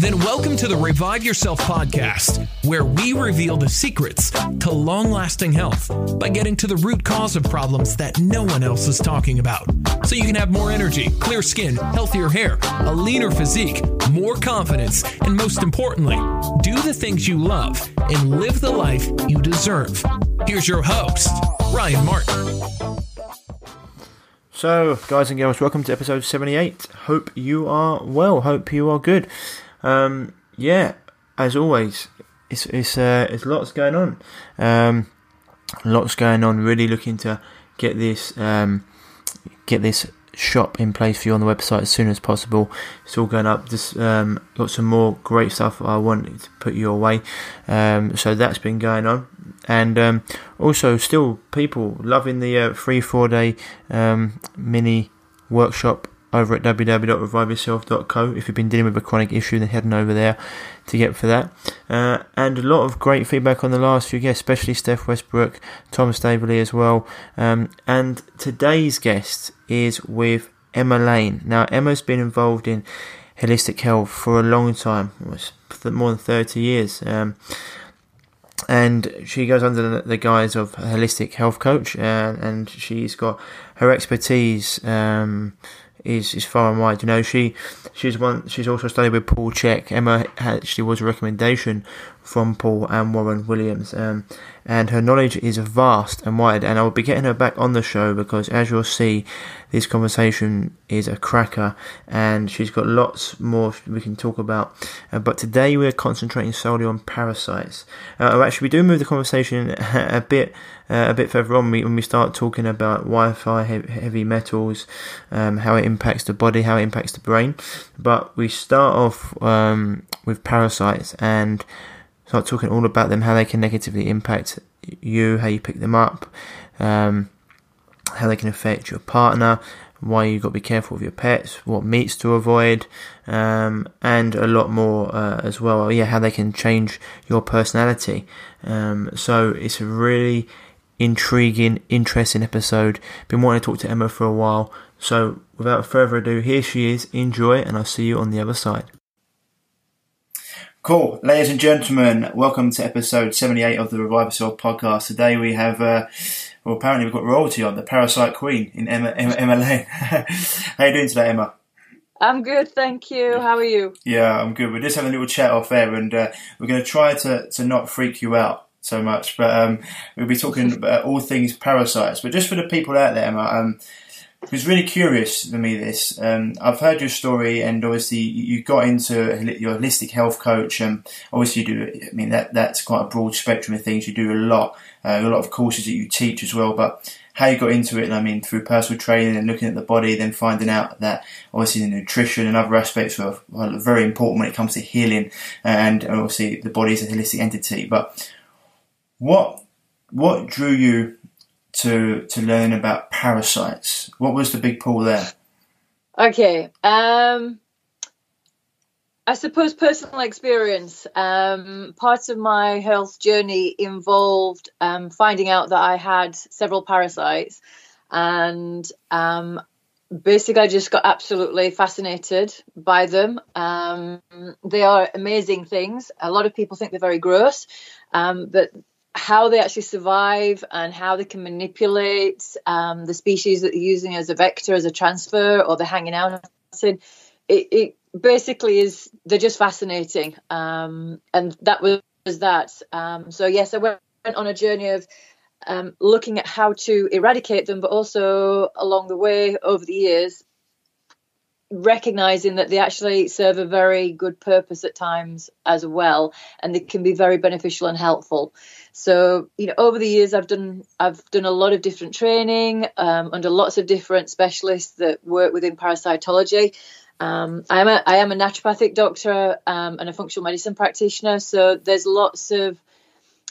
Then welcome to the Revive Yourself podcast, where we reveal the secrets to long lasting health by getting to the root cause of problems that no one else is talking about. So you can have more energy, clear skin, healthier hair, a leaner physique, more confidence, and most importantly, do the things you love and live the life you deserve. Here's your host, Ryan Martin. So, guys and girls, welcome to episode 78. Hope you are well, hope you are good. Um, yeah, as always, it's it's uh, it's lots going on. Um, lots going on. Really looking to get this um, get this shop in place for you on the website as soon as possible. It's all going up. Just um, got some more great stuff I wanted to put your way. Um, so that's been going on, and um, also still people loving the uh, free four day um, mini workshop over at www.reviveyourself.co. If you've been dealing with a chronic issue, then heading over there to get for that. Uh, and a lot of great feedback on the last few guests, especially Steph Westbrook, Tom Staveley as well. Um, and today's guest is with Emma Lane. Now, Emma's been involved in holistic health for a long time, more than 30 years. Um, and she goes under the guise of holistic health coach, uh, and she's got her expertise um, is is far and wide. You know, she she's one. She's also studied with Paul Chek. Emma actually was a recommendation from Paul and Warren Williams, um, and her knowledge is vast and wide. And I will be getting her back on the show because, as you'll see, this conversation is a cracker, and she's got lots more we can talk about. Uh, but today we're concentrating solely on parasites. Uh, actually, we do move the conversation a bit uh, a bit further on we, when we start talking about Wi-Fi, heavy metals, um, how it impacts the body, how it impacts the brain. But we start off um, with parasites and start talking all about them, how they can negatively impact you, how you pick them up, um, how they can affect your partner, why you've got to be careful with your pets, what meats to avoid, um, and a lot more uh, as well. Yeah, how they can change your personality. Um, so it's a really intriguing, interesting episode. Been wanting to talk to Emma for a while. So without further ado, here she is. Enjoy, and I'll see you on the other side. Cool. Ladies and gentlemen, welcome to episode 78 of the Revive Yourself podcast. Today we have, uh, well, apparently we've got royalty on, the Parasite Queen in Emma, Emma, Emma Lane. How you doing today, Emma? I'm good, thank you. How are you? Yeah, I'm good. We're just having a little chat off air and uh, we're going to try to, to not freak you out so much. But um, we'll be talking about all things parasites. But just for the people out there, Emma, um, it was really curious for me. This um, I've heard your story, and obviously you got into your holistic health coach. And obviously, you do. I mean, that that's quite a broad spectrum of things. You do a lot, uh, a lot of courses that you teach as well. But how you got into it, and I mean, through personal training and looking at the body, then finding out that obviously the nutrition and other aspects are very important when it comes to healing, and obviously the body is a holistic entity. But what what drew you to to learn about parasites? What was the big pull there? Okay. Um I suppose personal experience. Um, part of my health journey involved um, finding out that I had several parasites, and um, basically, I just got absolutely fascinated by them. Um, they are amazing things. A lot of people think they're very gross, um, but how they actually survive and how they can manipulate um, the species that they're using as a vector, as a transfer, or they're hanging out. It, it basically is they're just fascinating, um, and that was, was that. Um, so yes, I went on a journey of um, looking at how to eradicate them, but also along the way over the years, recognizing that they actually serve a very good purpose at times as well, and they can be very beneficial and helpful. So, you know, over the years, I've done I've done a lot of different training um, under lots of different specialists that work within parasitology. Um, I am a I am a naturopathic doctor um, and a functional medicine practitioner. So there's lots of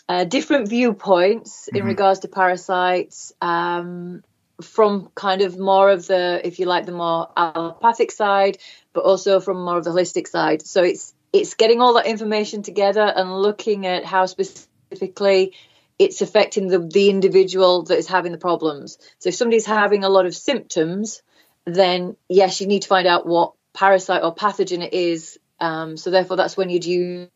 uh, different viewpoints in mm-hmm. regards to parasites. Um, from kind of more of the, if you like, the more allopathic side, but also from more of the holistic side. So it's it's getting all that information together and looking at how specifically it's affecting the, the individual that is having the problems. So if somebody's having a lot of symptoms, then yes, you need to find out what parasite or pathogen it is. Um, so therefore, that's when you'd use,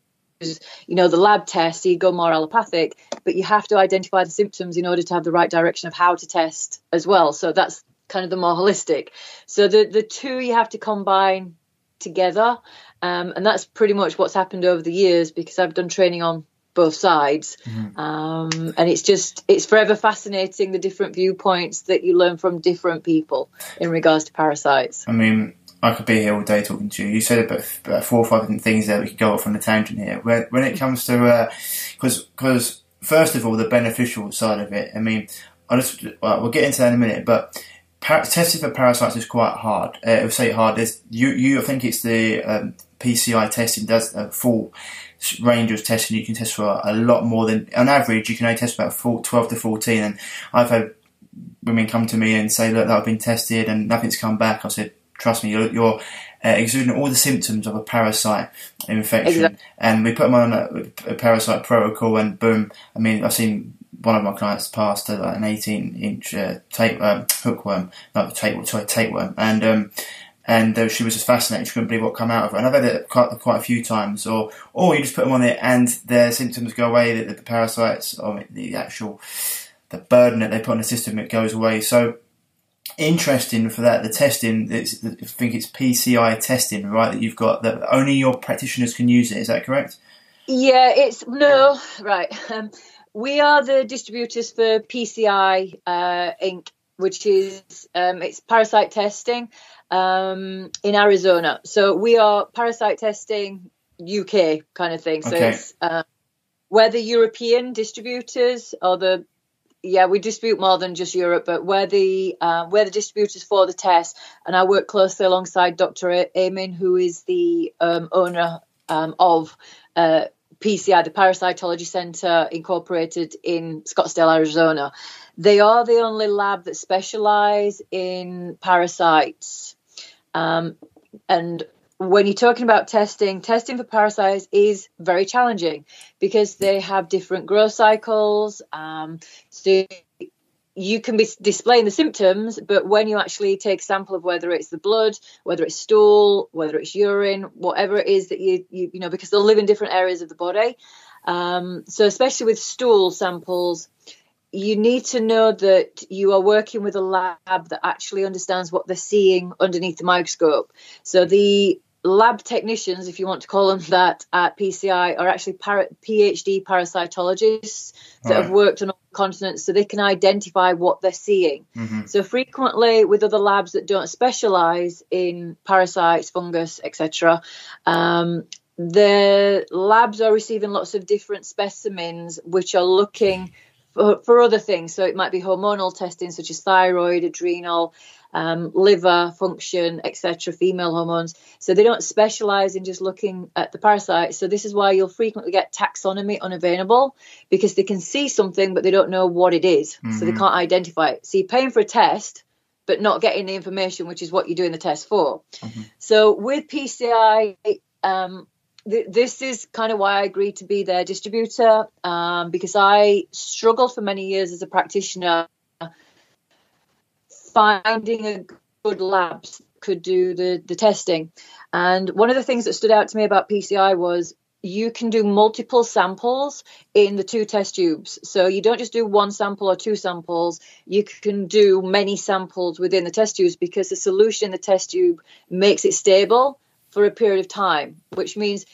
you know, the lab test. So you go more allopathic, but you have to identify the symptoms in order to have the right direction of how to test as well. So that's kind of the more holistic. So the the two you have to combine together, um, and that's pretty much what's happened over the years because I've done training on both sides. Mm-hmm. Um, and it's just, it's forever fascinating the different viewpoints that you learn from different people in regards to parasites. I mean, I could be here all day talking to you. You said about, about four or five different things there. We could go off on a tangent here. When, when it comes to, because, uh, because first of all, the beneficial side of it, I mean, I just, well, we'll get into that in a minute, but par- testing for parasites is quite hard. Uh, I would say hard. There's, you, you, I think it's the um, PCI testing does a full range of testing. You can test for a lot more than, on average, you can only test about 12 to 14. And I've had women come to me and say, look, I've been tested and nothing's come back. I said, trust me, you're, you're uh, exuding all the symptoms of a parasite infection. Exactly. And we put them on a, a, parasite protocol and boom, I mean, I've seen one of my clients pass to like an 18 inch uh, tape, um, hookworm, not tape, sorry, tapeworm. And, um, and uh, she was just fascinated. She couldn't believe what come out of her. And I've had it quite, quite a few times. Or, or you just put them on it and their symptoms go away. The, the parasites or the actual the burden that they put on the system it goes away. So interesting for that. The testing, I think it's PCI testing, right? That you've got that only your practitioners can use it. Is that correct? Yeah, it's no right. Um, we are the distributors for PCI uh, Inc., which is um, it's parasite testing um, in Arizona. So we are parasite testing UK kind of thing. So okay. it's uh, we're the European distributors or the yeah we distribute more than just Europe, but we're the uh, we're the distributors for the test, and I work closely alongside Dr. Amin, who is the um, owner um, of. Uh, PCI, the Parasitology Center, incorporated in Scottsdale, Arizona. They are the only lab that specialize in parasites um, and when you're talking about testing, testing for parasites is very challenging because they have different growth cycles. Um, so you can be displaying the symptoms, but when you actually take a sample of whether it's the blood, whether it's stool, whether it's urine, whatever it is that you you, you know, because they'll live in different areas of the body. Um, so especially with stool samples, you need to know that you are working with a lab that actually understands what they're seeing underneath the microscope. So the lab technicians, if you want to call them that, at PCI are actually para- PhD parasitologists that right. have worked on all continents, so they can identify what they're seeing. Mm-hmm. So frequently, with other labs that don't specialize in parasites, fungus, etc., um, the labs are receiving lots of different specimens which are looking for, for other things. So it might be hormonal testing, such as thyroid, adrenal, um, liver function, etc., female hormones. So they don't specialize in just looking at the parasites. So this is why you'll frequently get taxonomy unavailable because they can see something, but they don't know what it is. Mm-hmm. So they mm-hmm. can't identify it. So you're paying for a test, but not getting the information, which is what you're doing the test for. Mm-hmm. So with PCI, um, this is kind of why I agreed to be their distributor um, because I struggled for many years as a practitioner finding a good lab could do the, the testing. And one of the things that stood out to me about PCI was you can do multiple samples in the two test tubes. So you don't just do one sample or two samples, you can do many samples within the test tubes because the solution in the test tube makes it stable for a period of time, which means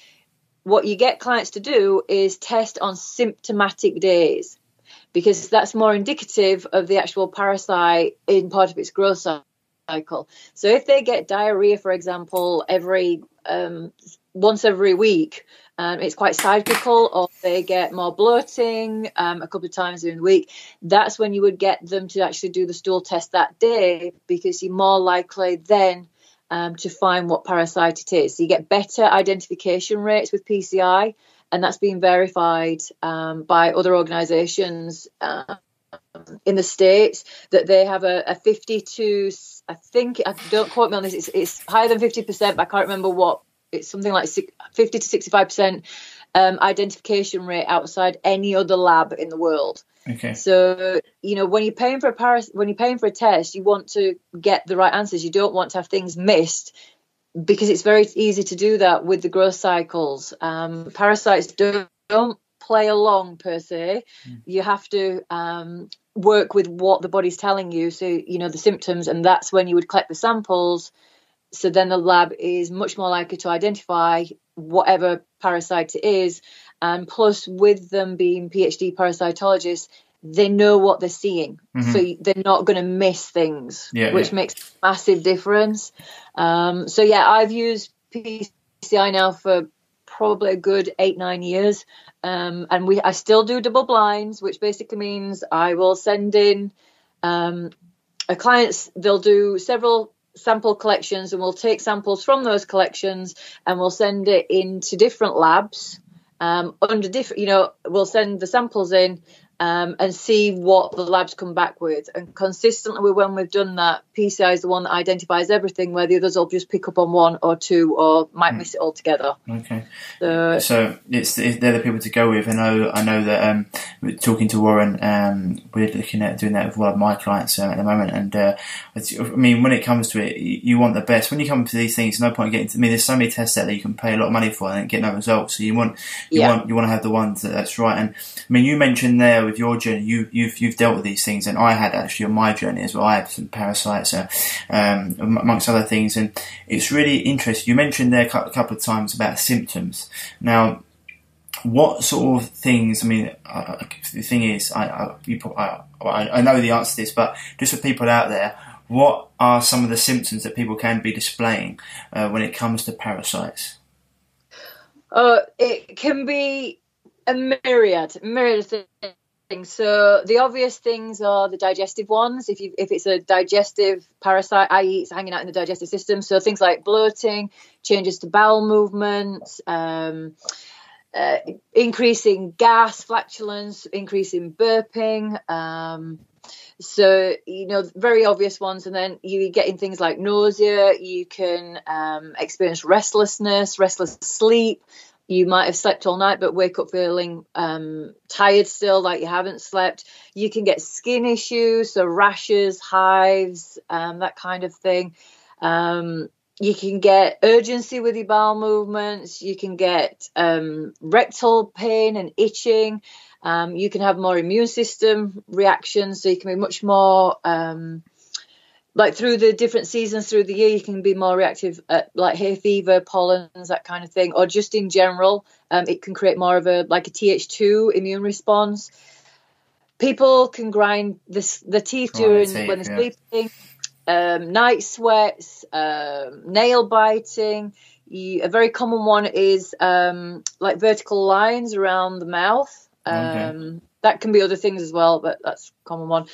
what you get clients to do is test on symptomatic days because that's more indicative of the actual parasite in part of its growth cycle. So if they get diarrhea, for example, every um, once every week, um, it's quite cyclical, or they get more bloating um, a couple of times during the week, that's when you would get them to actually do the stool test that day because you're more likely then um, to find what parasite it is. So you get better identification rates with PCI, and that's been verified um, by other organisations um, in the states that they have a, a 52 i think don't quote me on this it's, it's higher than 50% but i can't remember what it's something like 50 to 65% um, identification rate outside any other lab in the world. Okay. so you know when you're paying for a paras- when you're paying for a test you want to get the right answers. You don't want to have things missed because it's very easy to do that with the growth cycles. Um, parasites don't, don't play along per se. You have to um, work with what the body's telling you. So you know the symptoms and that's when you would collect the samples so then the lab is much more likely to identify whatever parasite it is. And plus with them being phd parasitologists they know what they're seeing. So they're not going to miss things Yeah, which yeah. makes a massive difference. Um, so yeah i've used pci now for probably a good eight nine years. Um, and we i still do double blinds which basically means i will send in um, a clients they'll do several sample collections and we'll take samples from those collections and we'll send it into different labs um, under different you know we'll send the samples in um, and see what the labs come back with. And consistently when we've done that pci is the one that identifies everything where the others will just pick up on one or two or might miss it altogether Okay. so So it's, it's they're the people to go with. I know I know that um, talking to Warren, um, we're looking at doing that with one of my clients uh, at the moment. And uh, it's, I mean, when it comes to it, you, want the best. When you come to these things, no point getting. To, I mean, there's so many tests out there you can pay a lot of money for and get no results. So you want you Yeah. want you want to have the ones that, that's right. And I mean, you mentioned there with your journey, you you've you've dealt with these things, and I had actually on my journey as well. I had some parasites, um, amongst other things, and it's really interesting. You mentioned there a couple of times about symptoms. Now, what sort of things? I mean, uh, the thing is, I I, you, I I know the answer to this, but just for people out there, what are some of the symptoms that people can be displaying uh, when it comes to parasites? Uh, it can be a myriad, myriad of. So the obvious things are the digestive ones. If you if it's a digestive parasite, i.e., it's hanging out in the digestive system. So things like bloating, changes to bowel movements, um, uh, increasing gas, flatulence, increasing burping. Um, so you know very obvious ones and then you get in things like nausea you can um, experience restlessness restless sleep you might have slept all night but wake up feeling um, tired still like you haven't slept. You can get skin issues so rashes hives um, that kind of thing. Um, you can get urgency with your bowel movements. You can get um, rectal pain and itching. Um, you can have more immune system reactions, so you can be much more um, like through the different seasons through the year. You can be more reactive, at, like hay fever, pollens, that kind of thing, or just in general, um, it can create more of a like a Th2 immune response. People can grind this, the teeth Grind during teeth, when they're yeah. sleeping. Um, night sweats, um, nail biting. You, a very common one is um, like vertical lines around the mouth. Okay. Um, That can be other things as well, but that's a common one.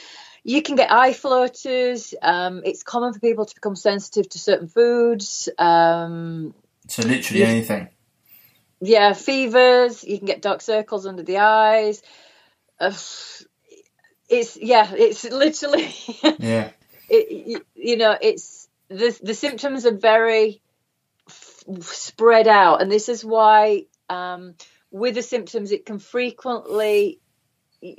You can get eye floaters. Um, it's common for people to become sensitive to certain foods. Um, So literally Yeah. anything. yeah, fevers. You can get dark circles under the eyes. Uh, it's yeah, it's literally Yeah. it, you, you know it's the the symptoms are very f- spread out and this is why um, with the symptoms it can frequently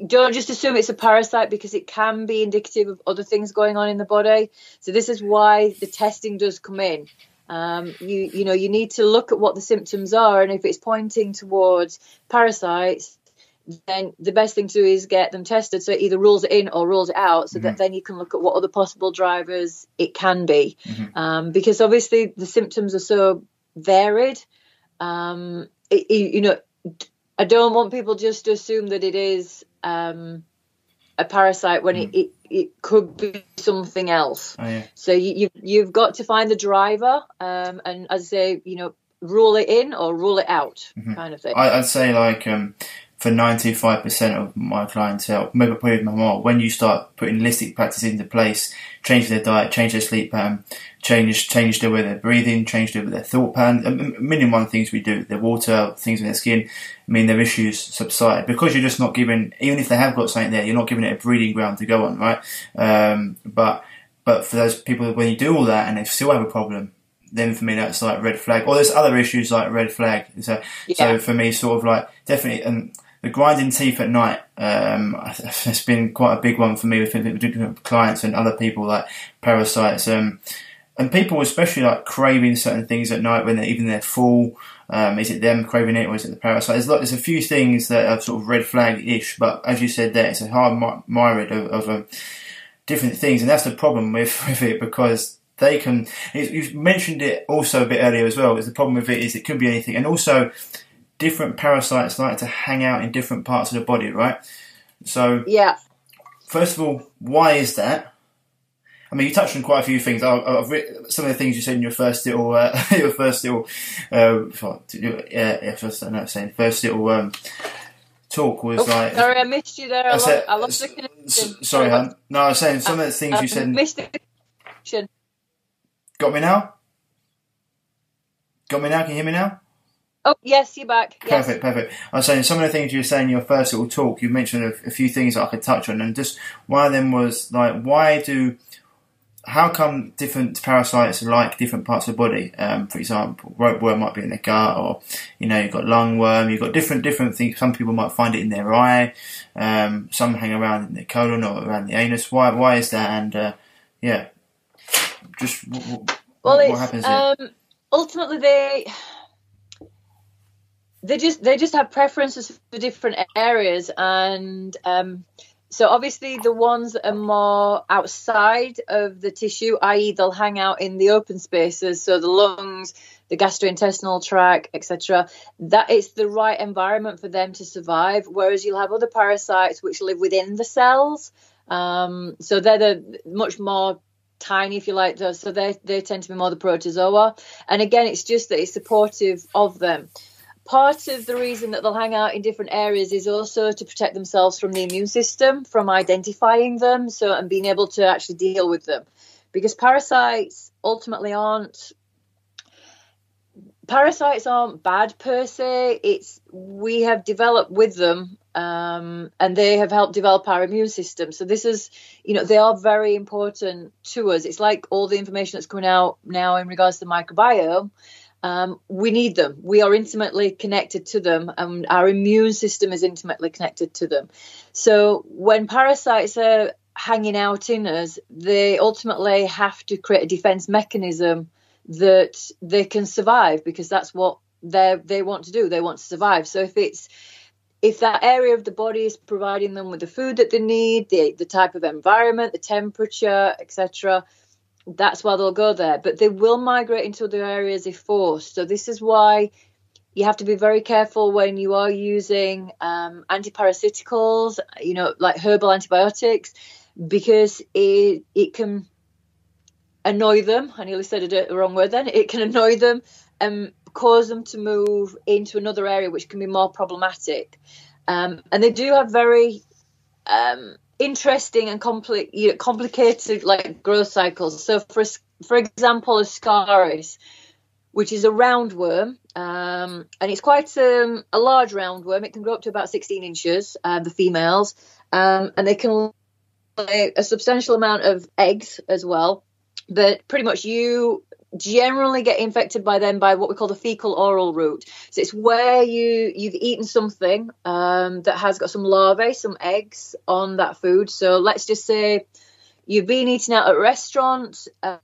don't just assume it's a parasite because it can be indicative of other things going on in the body. So this is why the testing does come in. Um, you you know you need to look at what the symptoms are and if it's pointing towards parasites then the best thing to do is get them tested. So it either rules it in or rules it out so that then you can look at what other possible drivers it can be. Um, because obviously the symptoms are so varied. Um, it- you know i don't want people just to assume that it is um, a parasite when it, it, it could be something else. Oh yeah. so you, you you've got to find the driver um, and as i say you know rule it in or rule it out kind of thing. I, I'd say like um, for 95% of my clientele, maybe probably more, when you start putting holistic practice into place, change their diet, change their sleep pattern, change change the way they're breathing, change the, way their thought pattern, a million one things we do, their water, things in their skin, I mean, their issues subside because you're just not giving, even if they have got something there, you're not giving it a breeding ground to go on, right? Um, but, but for those people, when you do all that and they still have a problem, then for me that's like red flag. Or there's other issues like red flag. So, yeah. so for me, sort of like definitely, and the grinding teeth at night, um, it's been quite a big one for me with clients and other people like parasites. Um, and people especially like craving certain things at night when they're even they're full. Um, is it them craving it or is it the parasite? There's, there's a few things that are sort of red flag ish, but as you said there, it's a hard myriad of, of um, different things, and that's the problem with, with it because they can. you've mentioned it also a bit earlier as well. Is the problem with it is it could be anything, and also different parasites like to hang out in different parts of the body, right? So yeah. First of all, why is that? I mean, you touched on quite a few things. I've, I've some of the things you said in your first little, uh, your first little, uh, yeah, yeah, first, I know saying first little um, talk was oh, like. Sorry, I missed you there. I, I, said, lost, I lost the connection. Sorry, hon. No, I was saying some of the things I, you said. Missed the connection. Got me now? Got me now? Can you hear me now? Oh, yes, you're back. Yes. Perfect, perfect. I was saying some of the things you were saying in your first little talk, you mentioned a, a, few things that I could touch on, and just one of them was like, why do, how come different parasites like different parts of the body? Um, for example, ropeworm might be in the gut, or you know, you've got lungworm, you've got different different things. Some people might find it in their eye, um, some hang around in the colon or around the anus. Why? Why is that? And uh, yeah, just what, well, what happens? Um, ultimately, they they just they just have preferences for different areas, and um, so obviously the ones that are more outside of the tissue, i.e., they'll hang out in the open spaces, so the lungs, the gastrointestinal tract, etc. That it's the right environment for them to survive. Whereas you'll have other parasites which live within the cells. Um, so they're the much more tiny, if you like. So they they tend to be more the protozoa. And again, it's just that it's supportive of them. Part of the reason that they'll hang out in different areas is also to protect themselves from the immune system, from identifying them, so and being able to actually deal with them. Because parasites ultimately aren't parasites aren't bad per se. It's we have developed with them, um, and they have helped develop our immune system. So this is, you know, they are very important to us. It's like all the information that's coming out now in regards to the microbiome. Um, we need them. We are intimately connected to them, and our immune system is intimately connected to them. So when parasites are hanging out in us, they ultimately have to create a defense mechanism that they can survive because that's what they they want to do. They want to survive. So if it's if that area of the body is providing them with the food that they need, the the type of environment, the temperature, etc., that's why they'll go there. But they will migrate into other areas if forced. So this is why you have to be very careful when you are using um, antiparasiticals, you know, like herbal antibiotics, because it it can annoy them. I nearly said the wrong word then. It can annoy them and cause them to move into another area, which can be more problematic. Um, and they do have very um, interesting and compli- you know, complicated like growth cycles. So, for for example, Ascaris, which is a roundworm, um, and it's quite um, a large roundworm. It can grow up to about 16 inches. Uh, the females, um, and they can lay a substantial amount of eggs as well. But pretty much you generally get infected by them by what we call the fecal oral route. So it's where you you've eaten something um, that has got some larvae, some eggs on that food. So let's just say you've been eating out at a restaurant, uh,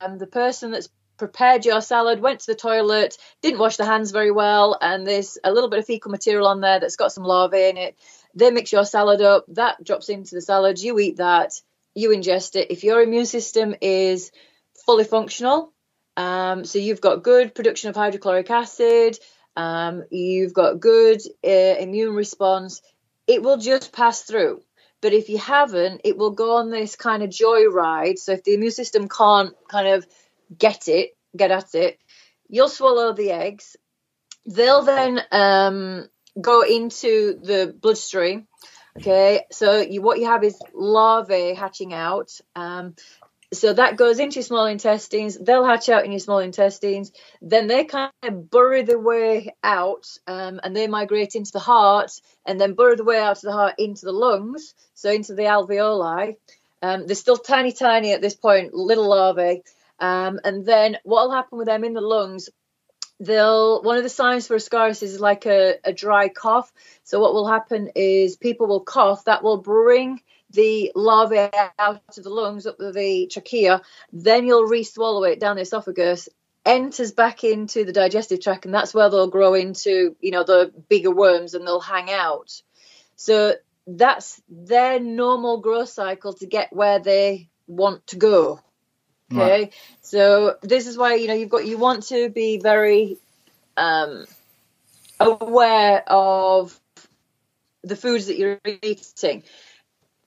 and the person that's prepared your salad went to the toilet, didn't wash the hands very well, and there's a little bit of fecal material on there that's got some larvae in it. They mix your salad up, that drops into the salad, you eat that, you ingest it. If your immune system is fully functional. Um, so you've got good production of hydrochloric acid, um, you've got good uh, immune response. It will just pass through. But if you haven't, it will go on this kind of joyride. So if the immune system can't kind of get it, get at it, you'll swallow the eggs. They'll then um, go into the bloodstream. Okay, so you, what you have is larvae hatching out. Um, so that goes into your small intestines. They'll hatch out in your small intestines. Then they kind of burrow their way out, um, and they migrate into the heart, and then burrow the way out of the heart into the lungs, so into the alveoli. Um, they're still tiny, tiny at this point, little larvae. Um, and then what will happen with them in the lungs? They'll one of the signs for ascaris is like a, a dry cough. So what will happen is people will cough. That will bring the larvae out of the lungs up the trachea. Then you'll re-swallow it down the esophagus enters back into the digestive tract and that's where they'll grow into you know the bigger worms and they'll hang out so that's their normal growth cycle to get where they want to go. Okay, right. so this is why you know you've got you want to be very um, aware of the foods that you're eating.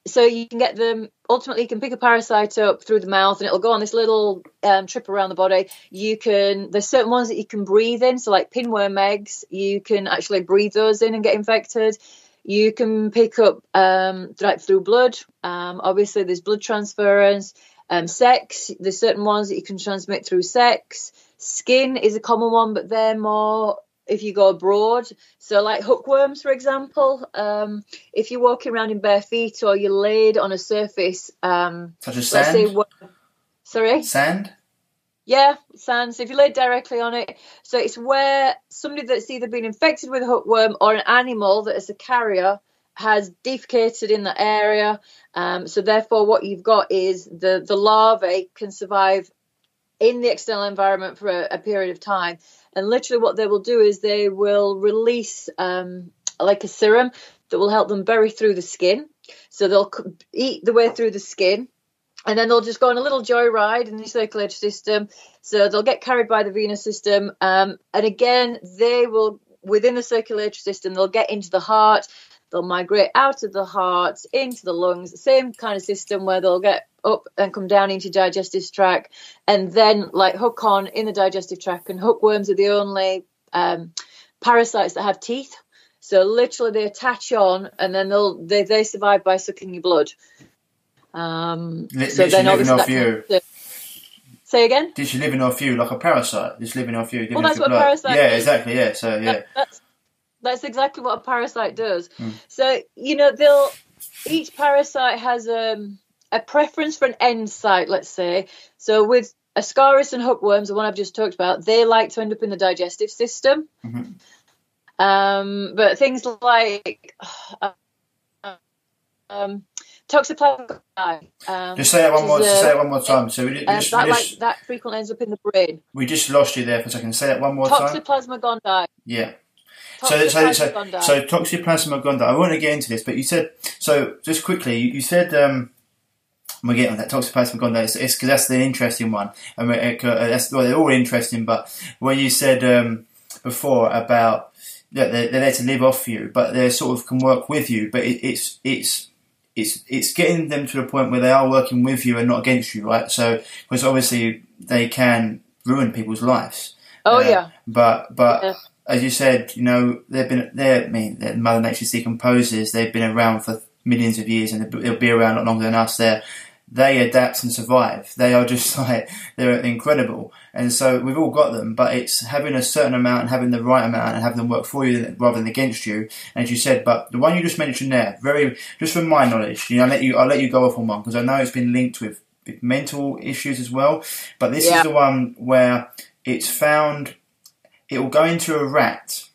So you can get them. Ultimately, you can pick a parasite up through the mouth, and it'll go on this little um, trip around the body. You can. There's certain ones that you can breathe in. So like pinworm eggs, you can actually breathe those in and get infected. You can pick up um, through blood. Um, obviously, there's blood transference. Um, sex, there's certain ones that you can transmit through sex. Skin is a common one, but they're more if you go abroad. So, like hookworms, for example, um, if you're walking around in bare feet or you're laid on a surface, um, such as sand. Say, sorry, sand. Yeah, sand. So if you lay directly on it, so it's where somebody that's either been infected with a hookworm or an animal that is a carrier has defecated in the area. Um, so therefore, what you've got is the the larvae can survive in the external environment for a, a period of time. And literally, what they will do is they will release um, like a serum that will help them bury through the skin. So they'll eat the way through the skin and then they'll just go on a little joyride in the circulatory system. So they'll get carried by the venous system, um, and again, they will within the circulatory system. They'll get into the heart. They'll migrate out of the heart into the lungs. Same kind of system where they'll get up and come down into digestive tract, and then like hook on in the digestive tract. And hookworms are the only um, parasites that have teeth. So literally, they attach on, and then they'll they, they survive by sucking your blood. Um, so then obviously off you. Say again? Did she living off you like a parasite? Just living off you. Well, that's what blood. parasite. Yeah, is. exactly. Yeah, so yeah. That, that's that's exactly what a parasite does. Mm. So you know they'll each parasite has um, a preference for an end site. Let's say so with Ascaris and hookworms, the one I've just talked about, they like to end up in the digestive system. Mm-hmm. Um, but things like uh, um, Toxoplasma um, just say that one more. Uh, say it one more time. So we, just, that, we just, like, that frequently ends up in the brain. We just lost you there for a second. Say that one more Toxoplasma time. gondii. Yeah. So, so, so, so, Toxoplasma gondii. I want to get into this, but you said so. Just quickly, you, you said um, we get on that toxic person we've gone gondii. It's because that's the interesting one, and uh, that's well, they're all interesting. But when you said um, before about that they're, they're, there to live off you, but they sort of can work with you, but it, it's it's it's it's getting them to the point where they are working with you and not against you, right? So because obviously they can ruin people's lives. Oh uh, yeah. But but yeah. as you said, you know they've been they I mean Mother Nature decomposes. They've been around for millions of years and they'll be around a lot longer than us. They're they adapt and survive. They are just like they're incredible, and so we've all got them. But it's having a certain amount and having the right amount and having them work for you rather than against you. And as you said, but the one you just mentioned there, very just from my knowledge, you know, I'll let you I'll let you go off on one because I know it's been linked with mental issues as well. But this yeah. is the one where it's found. It will go into a rat.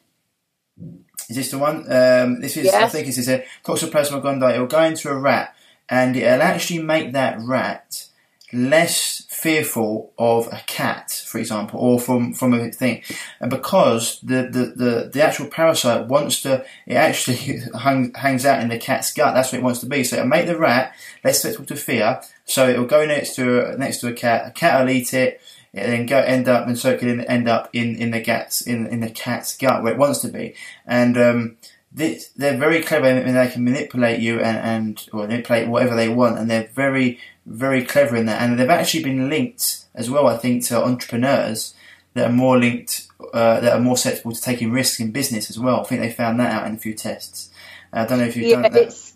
Is this the one? Um, this is. I think this is a Toxoplasma gondii. It will go into a rat and it'll actually make that rat less fearful of a cat, for example, or from, from a thing. And because the, the, the, the actual parasite wants to, it actually hang, hangs out in the cat's gut. That's what it wants to be. So it'll make the rat less susceptible to fear. So it'll go next to, next to a cat. A cat will eat it. It then go end up and circle end up in, in the cat's in, in the cat's gut where it wants to be. And um, they're very clever and they can manipulate you and, and or manipulate whatever they want and they're very very clever in that and they've actually been linked as well I think to entrepreneurs that are more linked, uh, that are more susceptible to taking risks in business as well. I think they found that out in a few tests. Uh, I don't know if you've yeah, done that. It's,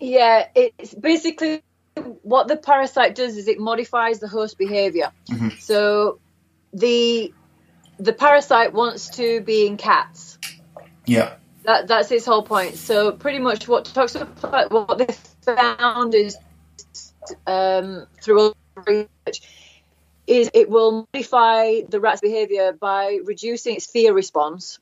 yeah, it's basically what the parasite does is it modifies the host behavior. Mm-hmm. So the the parasite wants to be in cats. Yeah. That that's its whole point. So pretty much what toxoplasma what they found is um, through all research is it will modify the rat's behavior by reducing its fear response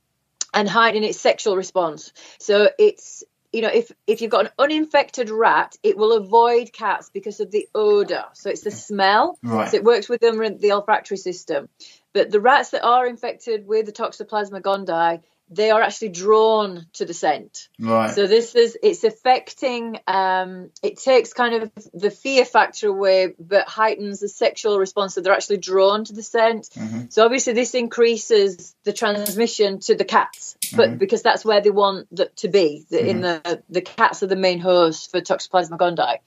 and hiding its sexual response. So it's you know if if you've got an uninfected rat, it will avoid cats because of the odor. So it's the smell. Right. So it works with them in the olfactory system. But the rats that are infected with the Toxoplasma gondii, they are actually drawn to the scent. Right. So this is it's affecting. Um, it takes kind of the fear factor away, but heightens the sexual response. So they're actually drawn to the scent. Mm-hmm. So obviously this increases the transmission to the cats, but Mm-hmm. because that's where they want the, to be. The, In the the cats are the main host for Toxoplasma gondii.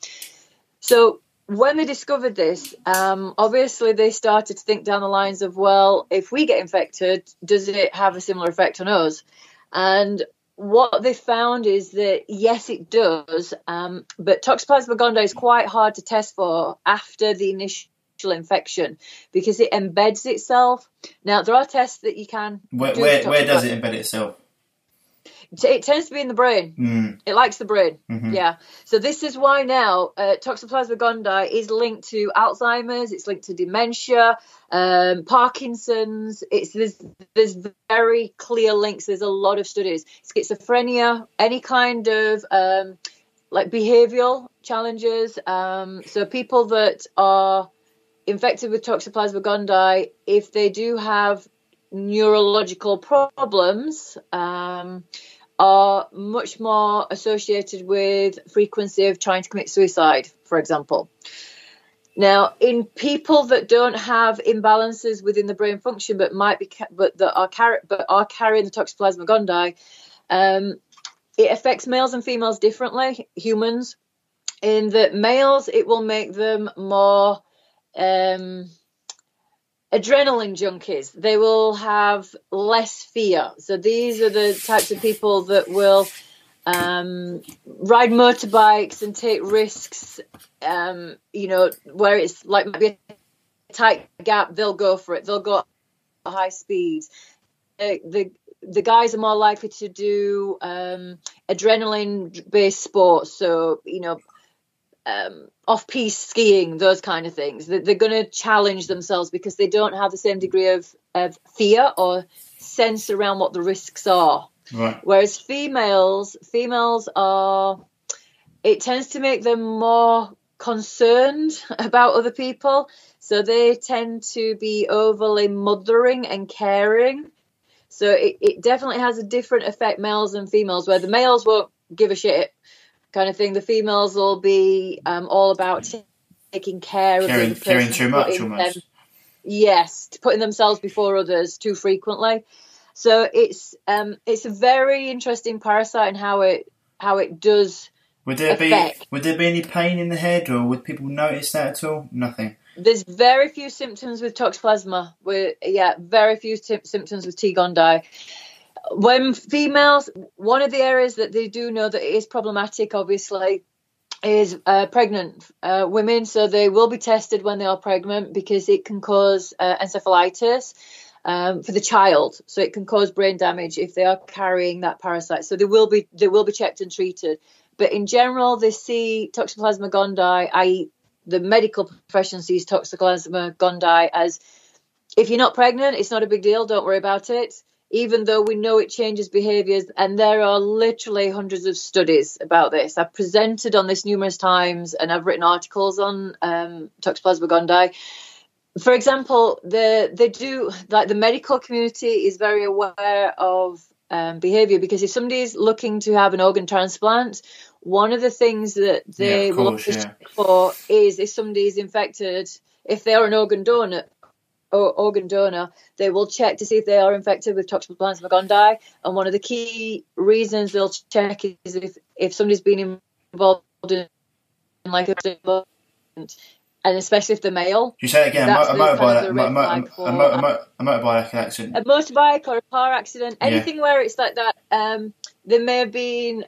So when they discovered this, um, obviously they started to think down the lines of, well, if we get infected, does it have a similar effect on us? And what they found is that yes, it does, um, but Toxoplasma gondii is quite hard to test for after the initial infection because it embeds itself. Now there are tests that you can. Where, do where, where does it embed itself? It tends to be in the brain. Mm. It likes the brain. Mhm. Yeah. So this is why now uh, Toxoplasma gondii is linked to Alzheimer's. It's linked to dementia, um, Parkinson's. It's there's there's very clear links. There's a lot of studies. Schizophrenia, any kind of um, like behavioural challenges. Um, so people that are infected with Toxoplasma gondii, if they do have neurological problems, um, are much more associated with frequency of trying to commit suicide, for example. Now, in people that don't have imbalances within the brain function, but might be, but that are car- but are carrying the Toxoplasma gondii, um, it affects males and females differently. Humans, in that males, it will make them more um, adrenaline junkies. They will have less fear. So these are the types of people that will um, ride motorbikes and take risks. Um, you know, where it's like maybe a tight gap, they'll go for it. They'll go at high speeds. The, the the guys are more likely to do um, adrenaline based sports. So you know, um, off piste skiing, those kind of things. They're, they're going to challenge themselves because they don't have the same degree of, of fear or sense around what the risks are. Right. Whereas females, females are, it tends to make them more concerned about other people. So they tend to be overly mothering and caring. So it, it definitely has a different effect, males and females, where the males won't give a shit kind of thing. The females will be um, all about taking care of Caring, the other caring too much almost. them- yes, putting themselves before others too frequently. So it's um, it's a very interesting parasite and how it how it does. Would there effect. be would there be any pain in the head, or would people notice that at all? Nothing. There's very few symptoms with toxoplasma. With yeah, very few sy- symptoms with T. gondii. When females, one of the areas that they do know that is problematic, obviously, is uh, pregnant uh, women. So they will be tested when they are pregnant because it can cause uh, encephalitis um, for the child. So it can cause brain damage if they are carrying that parasite. So they will be they will be checked and treated. But in general, they see Toxoplasma gondii, i.e., the medical profession sees Toxoplasma gondii as if you're not pregnant, it's not a big deal. Don't worry about it. Even though we know it changes behaviors, and there are literally hundreds of studies about this. I've presented on this numerous times, and I've written articles on um, Toxoplasma gondii. For example, the they do like the medical community is very aware of um, behavior because if somebody is looking to have an organ transplant, one of the things that they Yeah, of will course, yeah. for is if somebody is infected, if they are an organ donor, or organ donor, they will check to see if they are infected with Toxoplasma gondii. And one of the key reasons they'll check is if, if somebody's been involved in like a and especially if they're male. You say it again. A, mo- a kind motorbike, of a, mo- a, for- mo- a, mo- a motorbike accident. A motorbike or a car accident, anything where it's like that. Um, there may have been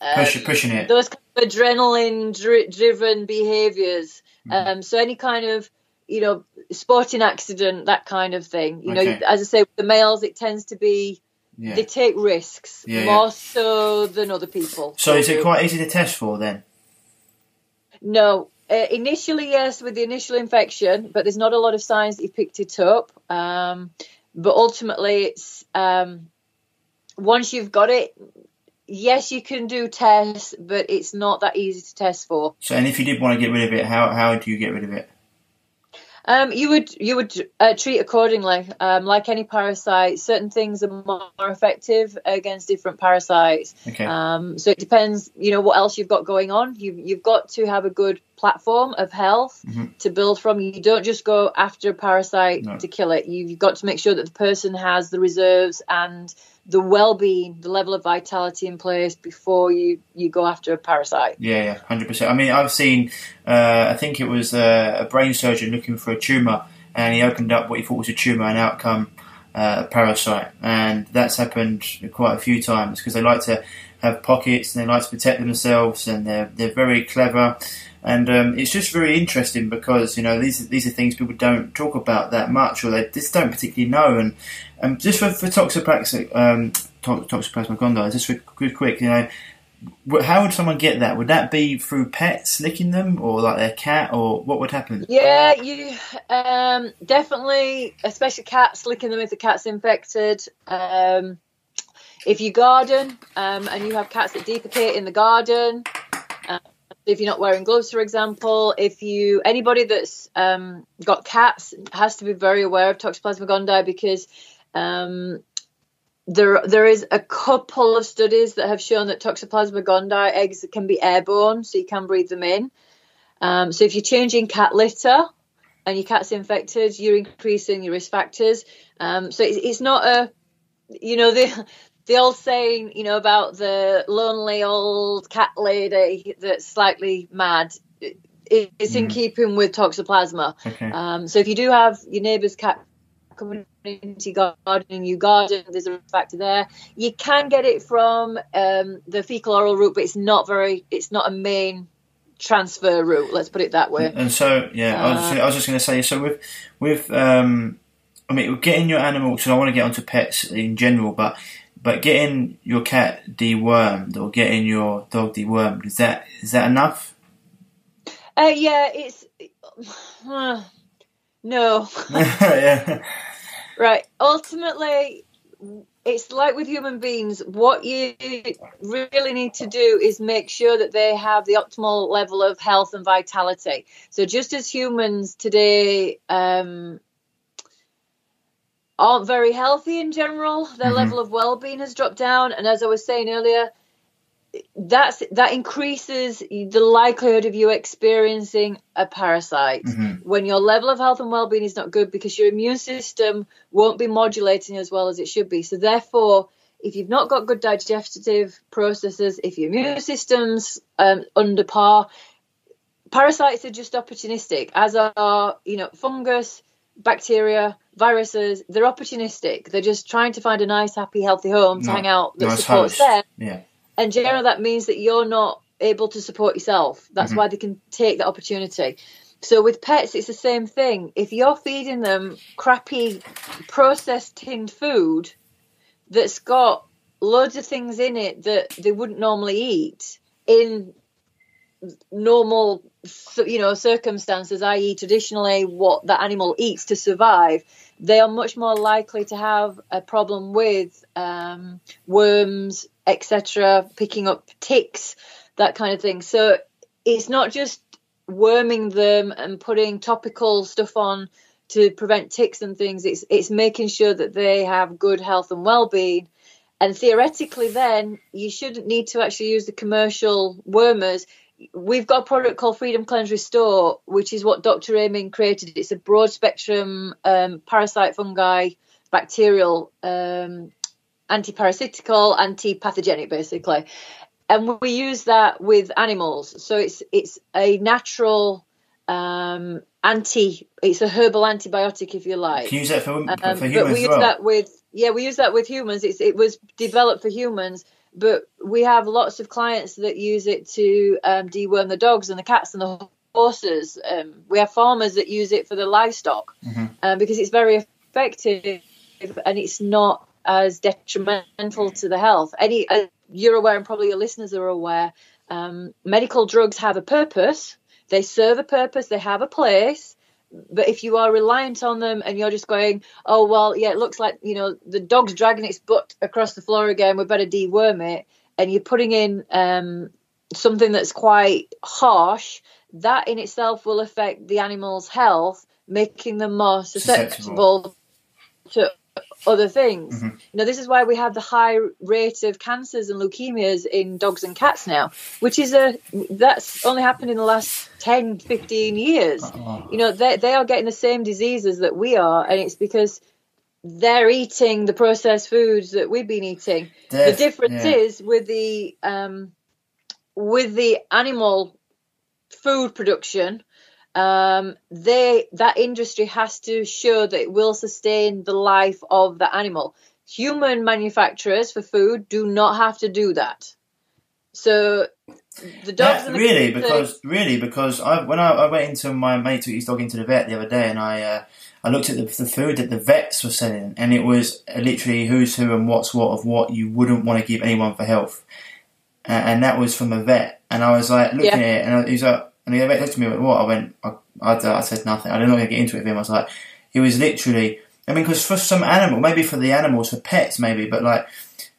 uh, Push, pushing it. those kind of adrenaline dri- driven behaviors. Mm-hmm. Um, so any kind of you know sporting accident, that kind of thing. You know, as I say, with the males, it tends to be Yeah. they take risks Yeah, more yeah. so than other people. So is it quite easy to test for then? No. Uh, initially, yes, with the initial infection, but there's not a lot of signs that you've picked it up. Um, but ultimately, it's um, once you've got it, yes, you can do tests, but it's not that easy to test for. So, and if you did want to get rid of it, how how do you get rid of it? Um, you would you would uh, treat accordingly. Um, like any parasite, certain things are more effective against different parasites. Okay. Um, so it depends, you know, what else you've got going on. You've you've got to have a good platform of health Mhm. to build from. You don't just go after a parasite No. to kill it. You've got to make sure that the person has the reserves and the well-being, the level of vitality in place before you you go after a parasite. Yeah, yeah, hundred percent. I mean, I've seen. Uh, I think it was uh, a brain surgeon looking for a tumor, and he opened up what he thought was a tumor, and out come uh, a parasite, and that's happened quite a few times because they like to have pockets and they like to protect themselves, and they're they're very clever. And um, it's just very interesting because you know these these are things people don't talk about that much, or they just don't particularly know. And um, just for, for toxoplasmic um, to- toxoplasma gondii, just for quick, quick, you know, How would someone get that? Would that be through pets licking them, or like their cat, or what would happen? Yeah, you um, definitely, especially cats, licking them if the cat's infected. Um, if you garden um, and you have cats that defecate in the garden, if you're not wearing gloves, for example, if you anybody that's um, got cats has to be very aware of Toxoplasma gondii because um, there there is a couple of studies that have shown that Toxoplasma gondii eggs can be airborne, so you can breathe them in. Um, so if you're changing cat litter and your cat's infected, you're increasing your risk factors. Um, so it's, it's not a, you know, the the old saying, you know, about the lonely old cat lady that's slightly mad. it- It's in Mm. keeping with toxoplasma. Okay. Um, so if you do have your neighbour's cat coming into your garden and you garden, there's a factor there. You can get it from um, the fecal oral route, but it's not very, it's not a main transfer route. Let's put it that way. And so, yeah, I was, Uh, I was just going to say, so with with um, I mean, getting your animal. So I want to get onto pets in general, but but getting your cat dewormed or getting your dog dewormed is that is that enough? Uh, yeah, it's uh, no. yeah. Right. Ultimately, it's like with human beings. What you really need to do is make sure that they have the optimal level of health and vitality. So, just as humans today um, aren't very healthy in general, their Mhm. level of well-being has dropped down. And as I was saying earlier, that's that increases the likelihood of you experiencing a parasite Mhm. when your level of health and well-being is not good because your immune system won't be modulating as well as it should be so therefore if you've not got good digestive processes if your immune system's um, under par parasites are just opportunistic as are you know fungus bacteria viruses they're opportunistic. They're just trying to find a nice happy healthy home to No- hang out that nice supports them. Yeah. and generally that means that you're not able to support yourself. That's Mhm. why they can take that opportunity. So with pets it's the same thing. If you're feeding them crappy processed tinned food that's got loads of things in it that they wouldn't normally eat in normal you know circumstances i.e traditionally what the animal eats to survive they are much more likely to have a problem with um, worms etc picking up ticks that kind of thing. So it's not just worming them and putting topical stuff on to prevent ticks and things it's it's making sure that they have good health and well-being. And theoretically then you shouldn't need to actually use the commercial wormers we've got a product called freedom cleanse restore which is what dr amin created it's a broad spectrum um, parasite fungi bacterial um, anti-parasitical anti-pathogenic basically and we use that with animals so it's it's a natural um, anti. It's a herbal antibiotic, if you like. Can you use that for, Um, for but humans we as use well? that with yeah, we use that with humans. It's, it was developed for humans, but we have lots of clients that use it to um, deworm the dogs and the cats and the horses. Um, we have farmers that use it for the livestock Mm-hmm. um, because it's very effective and it's not as detrimental to the health. Any uh, you're aware, and probably your listeners are aware. Um, medical drugs have a purpose. They serve a purpose. They have a place but if you are reliant on them and you're just going, oh well, yeah, it looks like you know the dog's dragging its butt across the floor again. We better deworm it, and you're putting in um, something that's quite harsh. That in itself will affect the animal's health, making them more susceptible to other things. You know, this is why we have the high rate of cancers and leukemias in dogs and cats now, which is a that's only happened in the last 10, 15 years. You know, they they are getting the same diseases that we are, and it's because they're eating the processed foods that we've been eating. the difference yeah. is with the um, with the animal food production um, they that industry has to show that it will sustain the life of the animal. Human manufacturers for food do not have to do that. So the dogs Yeah, the really, are- because really because I when I, I went into my mate took his dog into the vet the other day, and I uh, I looked at the, the food that the vets were selling, and it was literally who's who and what's what of what you wouldn't want to give anyone for health, and that was from a vet, and I was like looking Yeah. at it, and he was like, and vet looked at me and went, "What?" I went, I, I, I said nothing. I didn't want to get into it with him. I was like, it was literally. I mean, because for some animal, maybe for the animals, for pets, maybe, but like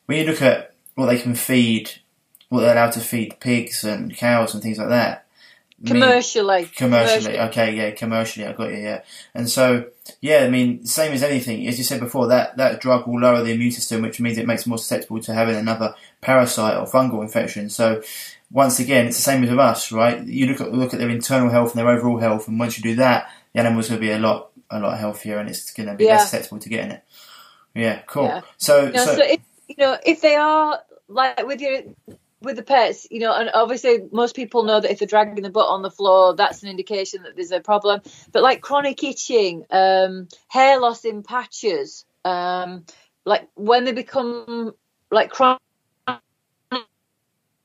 when you look at what they can feed, what they're allowed to feed pigs and cows and things like that. I mean- commercially, commercially, okay, yeah, commercially, I got you, yeah. And so, yeah, I mean, same as anything, as you said before, that, that drug will lower the immune system, which means it makes it more susceptible to having another parasite or fungal infection. So, once again, it's the same as with us, right? You look at look at their internal health and their overall health, and once you do that, the animal's going to be a lot a lot healthier, and it's going to be Yeah. less susceptible to getting it. Yeah, cool. Yeah. So, You know, so, so if you know if they are like with your with the pets, you know, and obviously most people know that if they're dragging the butt on the floor, that's an indication that there's a problem. But like chronic itching, um, hair loss in patches, um, like when they become like chronic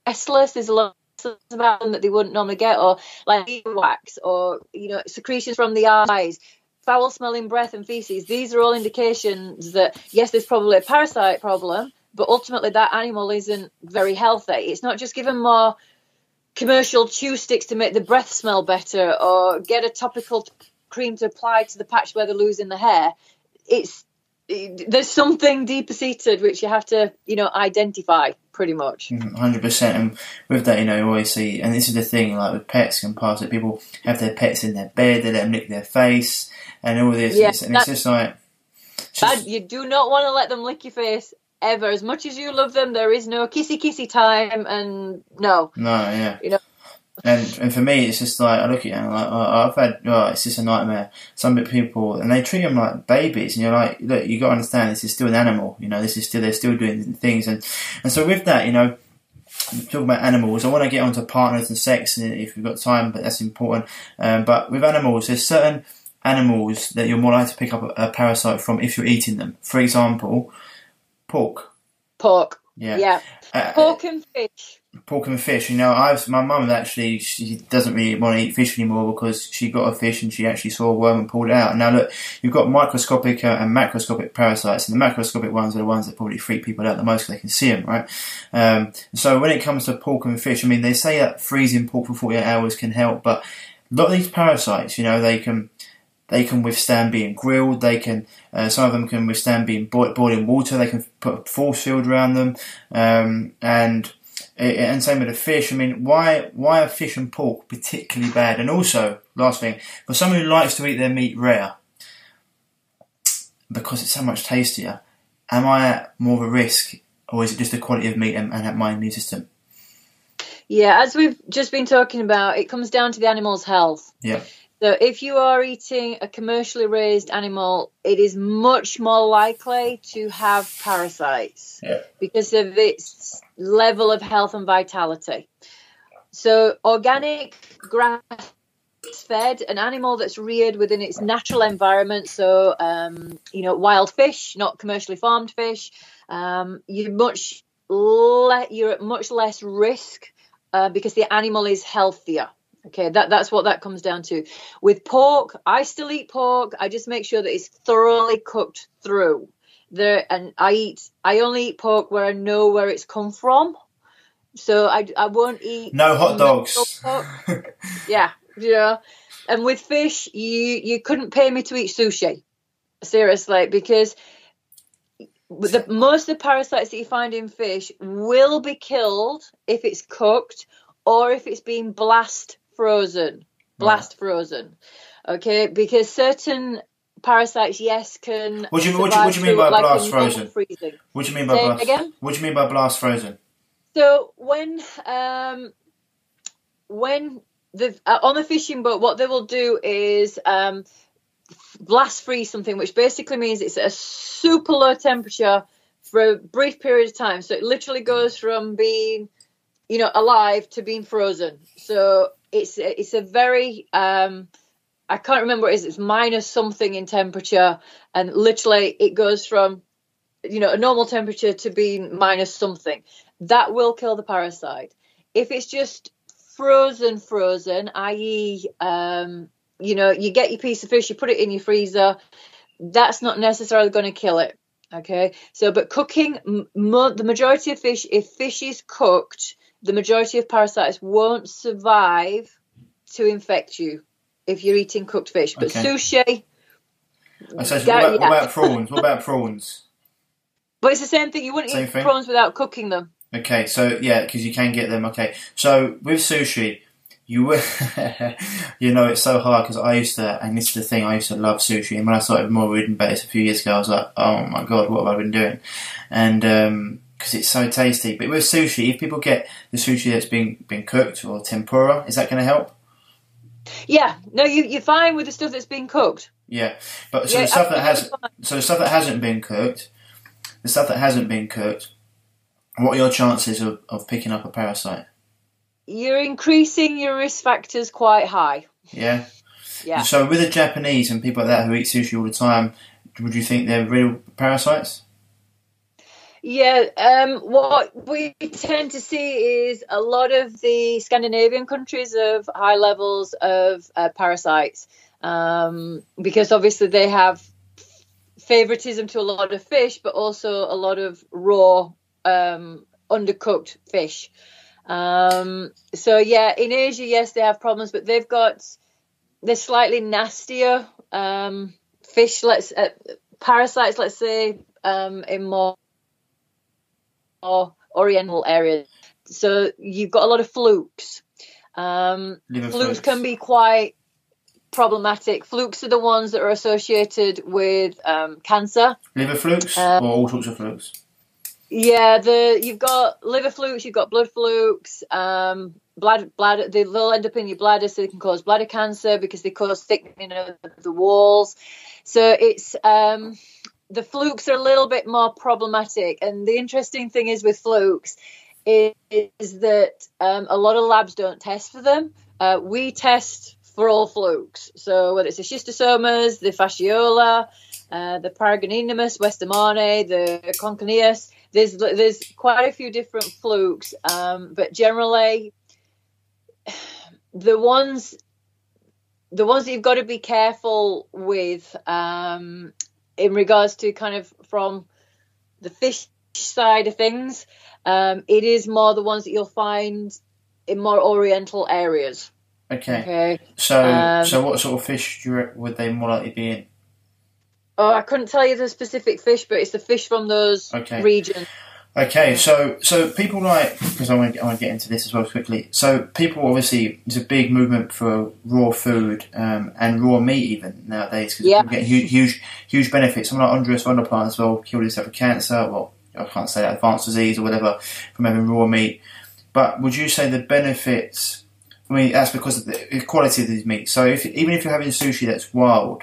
restless, there's a lot about them that they wouldn't normally get, or like wax, or you know, secretions from the eyes foul smelling breath and feces, these are all indications that yes, there's probably a parasite problem, but ultimately that animal isn't very healthy. It's not just giving more commercial chew sticks to make the breath smell better or get a topical cream to apply to the patch where they're losing the hair. It's it, there's something deeper seated which you have to, you know, identify pretty much. Mm, hundred percent, and with that, you know, you always see, and this is the thing, like with pets and past that people have their pets in their bed, they let them lick their face, and all this, Yeah, and it's, and it's that- just like, it's just- you do not want to let them lick your face ever. As much as you love them, there is no kissy kissy time, and no. no, yeah, You know. And and for me, it's just like I look at it and I'm like, oh, I've had, oh, it's just a nightmare. Some people, and they treat them like babies, and you're like, look, you got to understand, this is still an animal, you know, this is still they're still doing things, and and so with that, you know. Talking about animals, I want to get onto partners and sex if we've got time, but that's important. Um, but with animals, there's certain animals that you're more likely to pick up a, a parasite from if you're eating them. For example, pork. Pork. Yeah. Yeah. Uh, Pork and fish. Pork and fish. You know, I've my mum actually she doesn't really want to eat fish anymore because she got a fish and she actually saw a worm and pulled it out. Now look, you've got microscopic uh, and macroscopic parasites, and the macroscopic ones are the ones that probably freak people out the most because they can see them, right? Um, so when it comes to pork and fish, I mean, they say that freezing pork for 48 hours can help, but a lot of these parasites, you know, they can they can withstand being grilled. They can uh, some of them can withstand being boiled, in water. They can put a force field around them, um, and and same with the fish. I mean, why why are fish and pork particularly bad? And also, last thing, for someone who likes to eat their meat rare, because it's so much tastier, am I at more of a risk, or is it just the quality of meat and, and at my immune system? Yeah, as we've just been talking about, it comes down to the animal's health. Yeah. So if you are eating a commercially raised animal, it is much more likely to have parasites Yeah. because of its level of health and vitality. So organic grass fed, an animal that's reared within its natural environment, so um, you know, wild fish, not commercially farmed fish, um, you're much le- you're at much less risk uh, because the animal is healthier. Okay, that, that's what that comes down to. With pork, I still eat pork. I just make sure that it's thoroughly cooked through. There, and I eat. I only eat pork where I know where it's come from. So I, I won't eat no hot dogs. yeah, yeah. And with fish, you you couldn't pay me to eat sushi, seriously, because the most of the parasites that you find in fish will be killed if it's cooked or if it's been blast frozen, blast right. frozen. Okay, because certain parasites, yes, can. What do you, what do you, what do you mean by like blast frozen? Freezing. What do you mean by Say blast? Again? What do you mean by blast frozen? So when um, when the uh, on the fishing boat, what they will do is um, blast freeze something, which basically means it's a super low temperature for a brief period of time. So it literally goes from being, you know, alive to being frozen. So it's it's a very um, I can't remember what it is. It's minus something in temperature, and literally it goes from you know a normal temperature to being minus something. That will kill the parasite. If it's just frozen, frozen, i.e., um, you know, you get your piece of fish, you put it in your freezer. That's not necessarily going to kill it. Okay. So, but cooking, mo- the majority of fish, if fish is cooked, the majority of parasites won't survive to infect you if you're eating cooked fish. But okay. sushi. what, about, what about prawns? What about prawns? But it's the same thing. You wouldn't same eat thing? prawns without cooking them. Okay, so yeah, because you can get them. Okay, so with sushi, you you know, it's so hard because I used to, and this is the thing, I used to love sushi. And when I started more reading about it a few years ago, I was like, oh my god, what have I been doing? And because um, it's so tasty. But with sushi, if people get the sushi that's been been cooked or tempura, is that going to help? Yeah, no, you you're fine with the stuff that's been cooked. Yeah, but so yeah, the stuff that has so the stuff that hasn't been cooked, the stuff that hasn't been cooked, what are your chances of, of picking up a parasite? you're increasing your risk factors quite high. Yeah. Yeah. So with the Japanese and people like that who eat sushi all the time, would you think they're real parasites? Yeah, um, what we tend to see is a lot of the Scandinavian countries have high levels of uh, parasites um, because obviously they have favoritism to a lot of fish, but also a lot of raw, um, undercooked fish. Um, so yeah, in Asia, yes, they have problems, but they've got they're slightly nastier um, fish. Let's uh, parasites, let's say, um, in more, more oriental areas. So you've got a lot of flukes. Um, flukes, flukes can be quite problematic. Flukes are the ones that are associated with um, cancer. Liver flukes uh, or all sorts of flukes? Yeah, the you've got liver flukes, you've got blood flukes, um, blood bladder. They, will end up in your bladder, so they can cause bladder cancer because they cause thickening of the walls. So it's um, the flukes are a little bit more problematic. And the interesting thing is with flukes is, is that um, a lot of labs don't test for them. Uh, we test for all flukes. So whether it's the schistosomas, the fasciola, uh, the Paragonimus, Westermani, the Conchoneus, there's there's quite a few different flukes, um, but generally the ones the ones that you've got to be careful with um, in regards to kind of from the fish side of things, um, it is more the ones that you'll find in more oriental areas. Okay. Okay. So, um, so what sort of fish would they more likely be in? Oh, I couldn't tell you the specific fish, but it's the fish from those okay. regions. Okay, so so people like because I want to I want to get into this as well quickly. So people obviously there's a big movement for raw food um, and raw meat even nowadays because yeah. people get huge, huge huge benefits. Someone like Aajonus Vonderplanitz as well killed himself with cancer. Well, I can't say that advanced disease or whatever from having raw meat. But would you say the benefits? I mean, that's because of the quality of these meats. So if even if you're having sushi that's wild,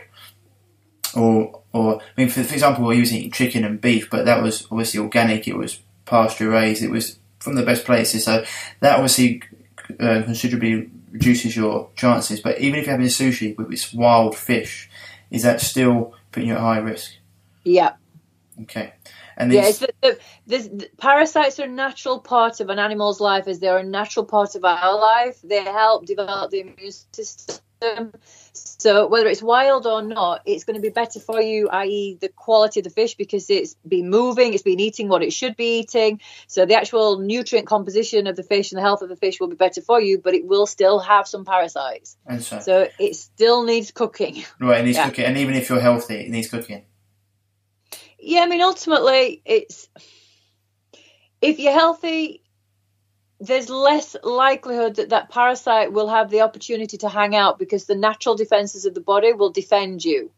or or I mean, for, for example, we was eating chicken and beef, but that was obviously organic. It was pasture raised. It was from the best places. So that obviously uh, considerably reduces your chances. But even if you're having a sushi with this wild fish, is that still putting you at high risk? Yeah. Okay. And Yeah, these, it's the, the, the parasites are a natural part of an animal's life as they're a natural part of our life. They help develop the immune system. So whether it's wild or not, it's going to be better for you, i.e. the quality of the fish because it's been moving, it's been eating what it should be eating. So the actual nutrient composition of the fish and the health of the fish will be better for you, but it will still have some parasites. so, So it still needs cooking. right, it needs yeah. cooking. And even if you're healthy, it needs cooking. Yeah, I mean, ultimately, it's if you're healthy, there's less likelihood that that parasite will have the opportunity to hang out because the natural defenses of the body will defend you.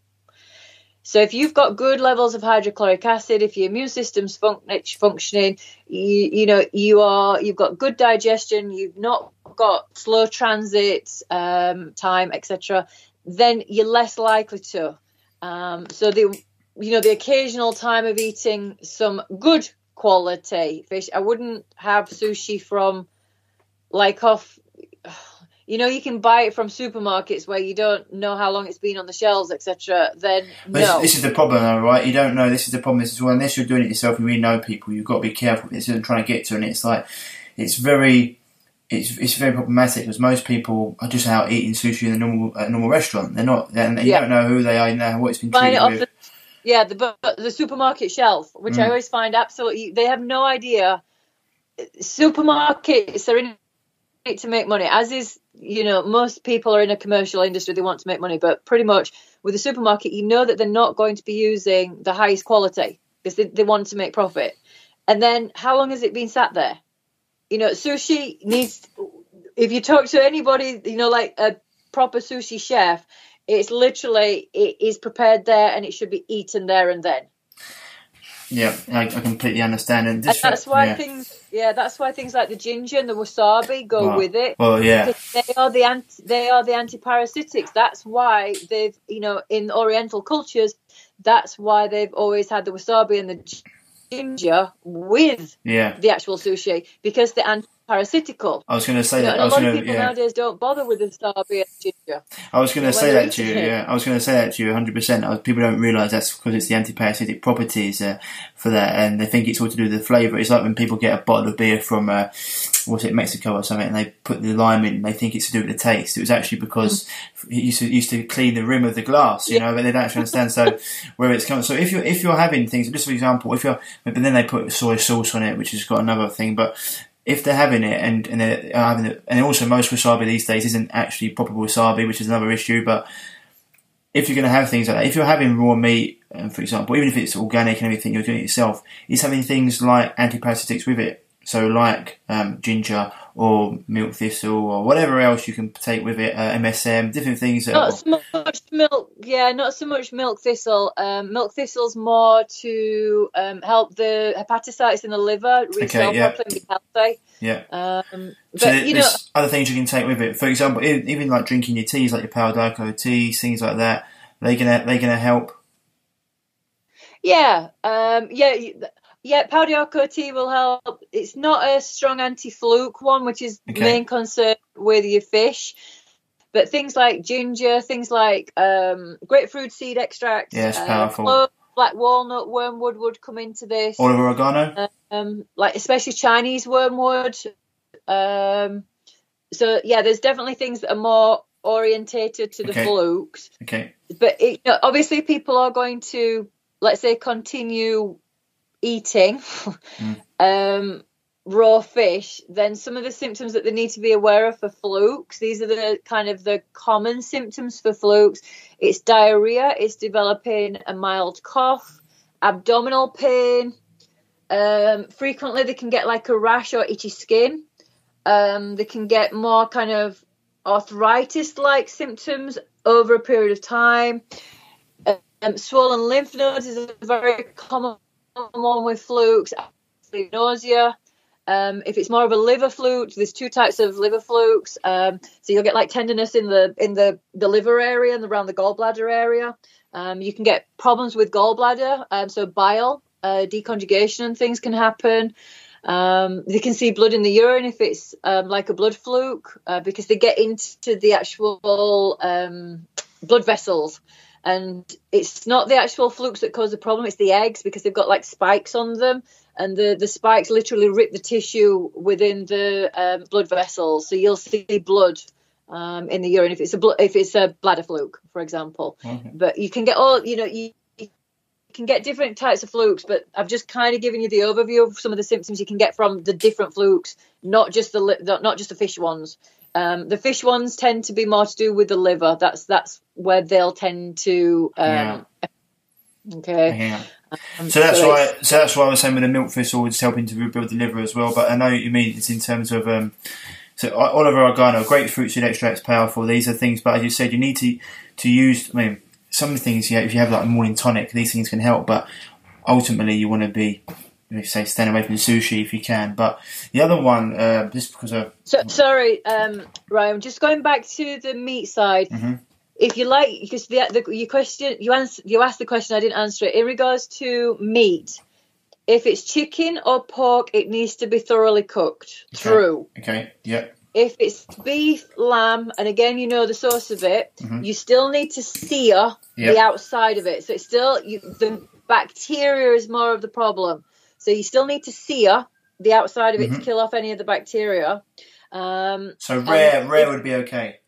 So if you've got good levels of hydrochloric acid, if your immune system's func- functioning, you, you know you are you've got good digestion, you've not got slow transit um, time, etc. Then you're less likely to. Um, so the you know the occasional time of eating some good quality fish. I wouldn't have sushi from like off. You know, you can buy it from supermarkets where you don't know how long it's been on the shelves, etc. Then But no. this, this is the problem, though, right? You don't know. This is the problem. This is well, unless you're doing it yourself, you really know people. You've got to be careful. This is I'm trying to get to, and it's like it's very. It's, it's very problematic because most people are just out eating sushi in a normal at a normal restaurant. They're not, and you Yeah. don't know who they are, you know what it's been treated it with. Yeah the the supermarket shelf, which I Mm. always find absolutely. They have no idea. Supermarkets are in it to make money, as is you know most people are in a commercial industry. They want to make money, but pretty much with a supermarket, you know that they're not going to be using the highest quality because they, they want to make profit. And then how long has it been sat there? You know, sushi needs. If you talk to anybody, you know, like a proper sushi chef, it's literally it is prepared there and it should be eaten there and then. Yeah, I, I completely understand, and, And that's why yeah. things, yeah, that's why things like the ginger and the wasabi go Well, with it. Well, yeah, they are the anti, they are the antiparasitics. That's why they've, you know, in Oriental cultures, that's why they've always had the wasabi and the ginger with yeah. the actual sushi because they're antiparasitical. I was going to say You know, that. a was lot of people yeah. nowadays don't bother with the star and ginger. I was going to say that to you. it. Yeah, I was going to say that to you 100. percent People don't realise that's because it's the antiparasitic properties uh, for that, and they think it's all to do with the flavour. It's like when people get a bottle of beer from uh, what's it, Mexico or something, and they put the lime in. and They think it's to do with the taste. It was actually because it used to used to clean the rim of the glass, you. Yeah. know, but they don't actually understand. So where it's coming. So if you're if you're having things, just for example, if you're, but then they put soy sauce on it, which has got another thing, but if they're having it and and they're having it, and also most wasabi these days isn't actually proper wasabi, which is another issue. But if you're going to have things like that, if you're having raw meat, um, for example, even if it's organic and everything, you're doing it yourself, it's having things like antiparasitics with it. So like um, ginger or milk thistle or whatever else you can take with it, uh, MSM, different things that. Not so much milk, yeah, not so much milk thistle. Um, milk thistle's more to um, help the hepatocytes in the liver resolve yeah. properly and be healthy. yeah. Um, but So you know, other things you can take with it. For example, even like drinking your teas, like your Pau d'Arco teas, things like that. They gonna they gonna help. Yeah, um, yeah, yeah. Pau d'Arco tea will help. It's not a strong anti-fluke one, which is Okay. the main concern with your fish. But things like ginger, things like um, grapefruit seed extract, yes, uh, powerful. clove, black walnut, wormwood would come into this. Oil of oregano. Um, like especially Chinese wormwood. Um, so yeah, there's definitely things that are more orientated to the Okay. flukes Okay. but it, obviously people are going to let's say continue eating um, raw fish then some of the symptoms that they need to be aware of for flukes. These are the kind of the common symptoms for flukes. It's diarrhea it's developing a mild cough abdominal pain. Um, frequently they can get like a rash or itchy skin. Um, they can get more kind of arthritis like symptoms over a period of time. Um, swollen lymph nodes is a very common one with flukes, nausea. Um, if it's more of a liver fluke, there's two types of liver flukes. Um, so you'll get like tenderness in the in the, the liver area and around the gallbladder area. Um, you can get problems with gallbladder, um, so bile uh, deconjugation and things can happen. Um, they can see blood in the urine if it's um, like a blood fluke uh, because they get into the actual blood vessels. And it's not the actual flukes that cause the problem, it's the eggs because they've got like spikes on them. And the, the spikes literally rip the tissue within the um, blood vessels. So you'll see blood um, in the urine if it's a bl- if it's a bladder fluke, for example. Okay. But you can get all you know you, you can get different types of flukes. But I've just kind of given you the overview of some of the symptoms you can get from the different flukes, not just the not just the fish ones. Um, the fish ones tend to be more to do with the liver. That's that's where they'll tend to. Um, Okay. Yeah. Um, So that's so why. So that's why I was saying with the milk thistle, it's helping to rebuild the liver as well. But I know what you mean. It's in terms of. Um, so oil of oregano, grapefruit seed extracts, powerful. These are things, but as you said, you need to to use. I mean, some of the things. Yeah, if you have like a morning tonic, these things can help. But ultimately, you want to be, you say, staying away from the sushi if you can. But the other one, uh, just because of So, sorry, um, Ryan. Just going back to the meat side. Mhm. If you like, because the, the your question you answer, you asked the question, I didn't answer it. In regards to meat, if it's chicken or pork, it needs to be thoroughly cooked Okay. through. okay, yeah, If it's beef, lamb, and again you know the source of it, Mhm. you still need to sear Yep. the outside of it. So it's still you, the bacteria is more of the problem. So you still need to sear the outside of it Mhm. to kill off any of the bacteria. Um, So rare, rare would be okay.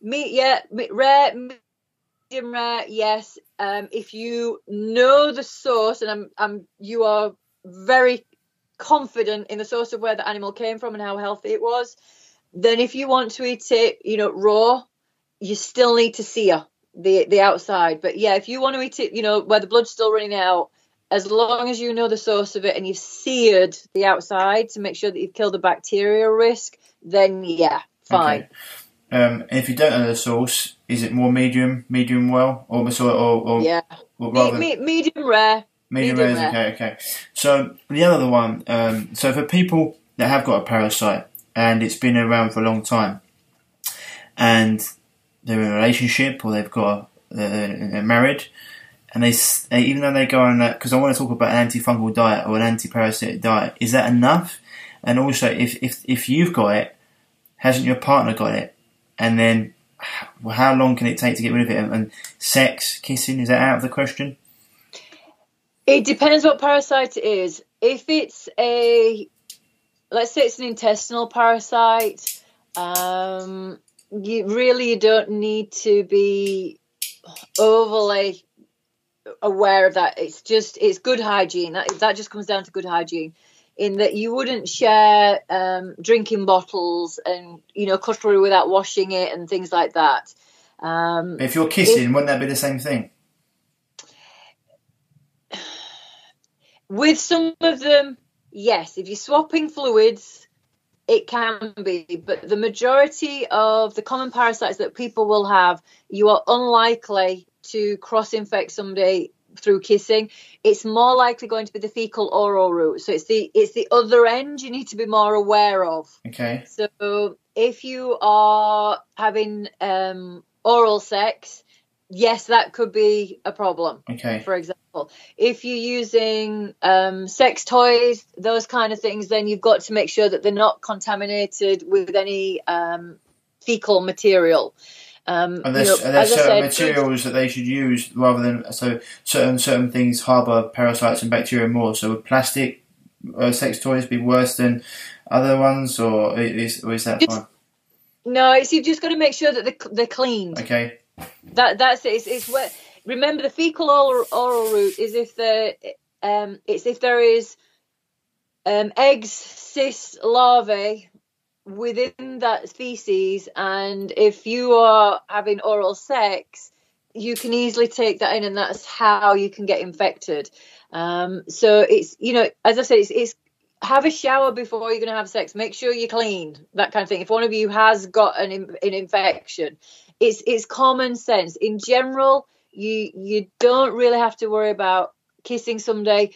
meat, yeah, rare, medium rare, yes. Um, if you know the source, and I'm, I'm, you are very confident in the source of where the animal came from and how healthy it was, then if you want to eat it, you know, raw, you still need to sear the the outside. But yeah, if you want to eat it, you know, where the blood's still running out, as long as you know the source of it and you've seared the outside to make sure that you've killed the bacterial risk, then yeah, fine. Okay. Um, if you don't know the source, is it more medium, medium well, or or or, or, Yeah, or rather me, medium rare. medium, medium rare? is. Okay, okay. So the other one, um, so for people that have got a parasite and it's been around for a long time, and they're in a relationship or they've got a, uh, they're married, and they, even though they go on that because I want to talk about an antifungal diet or an anti-parasitic diet, is that enough? And also, if if if you've got it, hasn't your partner got it? And then, well, how long can it take to get rid of it? And, and sex, kissing, is that out of the question? It depends what parasite it is. If it's a, let's say it's an intestinal parasite, um, you really you don't need to be overly aware of that. It's just it's good hygiene. That that just comes down to good hygiene. In that you wouldn't share um, drinking bottles and you know cutlery without washing it and things like that. Um, If you're kissing, wouldn't that be the same thing? With some of them, yes. If you're swapping fluids, it can be. But the majority of the common parasites that people will have, you are unlikely to cross infect somebody through kissing. It's more likely going to be the fecal oral route. So it's the it's the other end you need to be more aware of. Okay. So if you are having um, oral sex, yes, that could be a problem Okay. for example. If you're using um, sex toys, those kind of things, then you've got to make sure that they're not contaminated with any um, fecal material. Um, Are there, you know, are there certain said, materials that they should use rather than so certain certain things harbour parasites and bacteria more? So would plastic uh, sex toys be worse than other ones, or is or is that It's- fine? no, it's you've just got to make sure that they're, they're cleaned. Okay. That that's it. It's, it's where remember the fecal oral, oral route is if the um it's if there is um eggs, cysts, larvae within that species, and if you are having oral sex, you can easily take that in, and that's how you can get infected. Um, so it's you know, as I said, it's, it's have a shower before you're going to have sex. Make sure you're clean, that kind of thing. If one of you has got an an infection, it's it's common sense. In general, you you don't really have to worry about kissing someday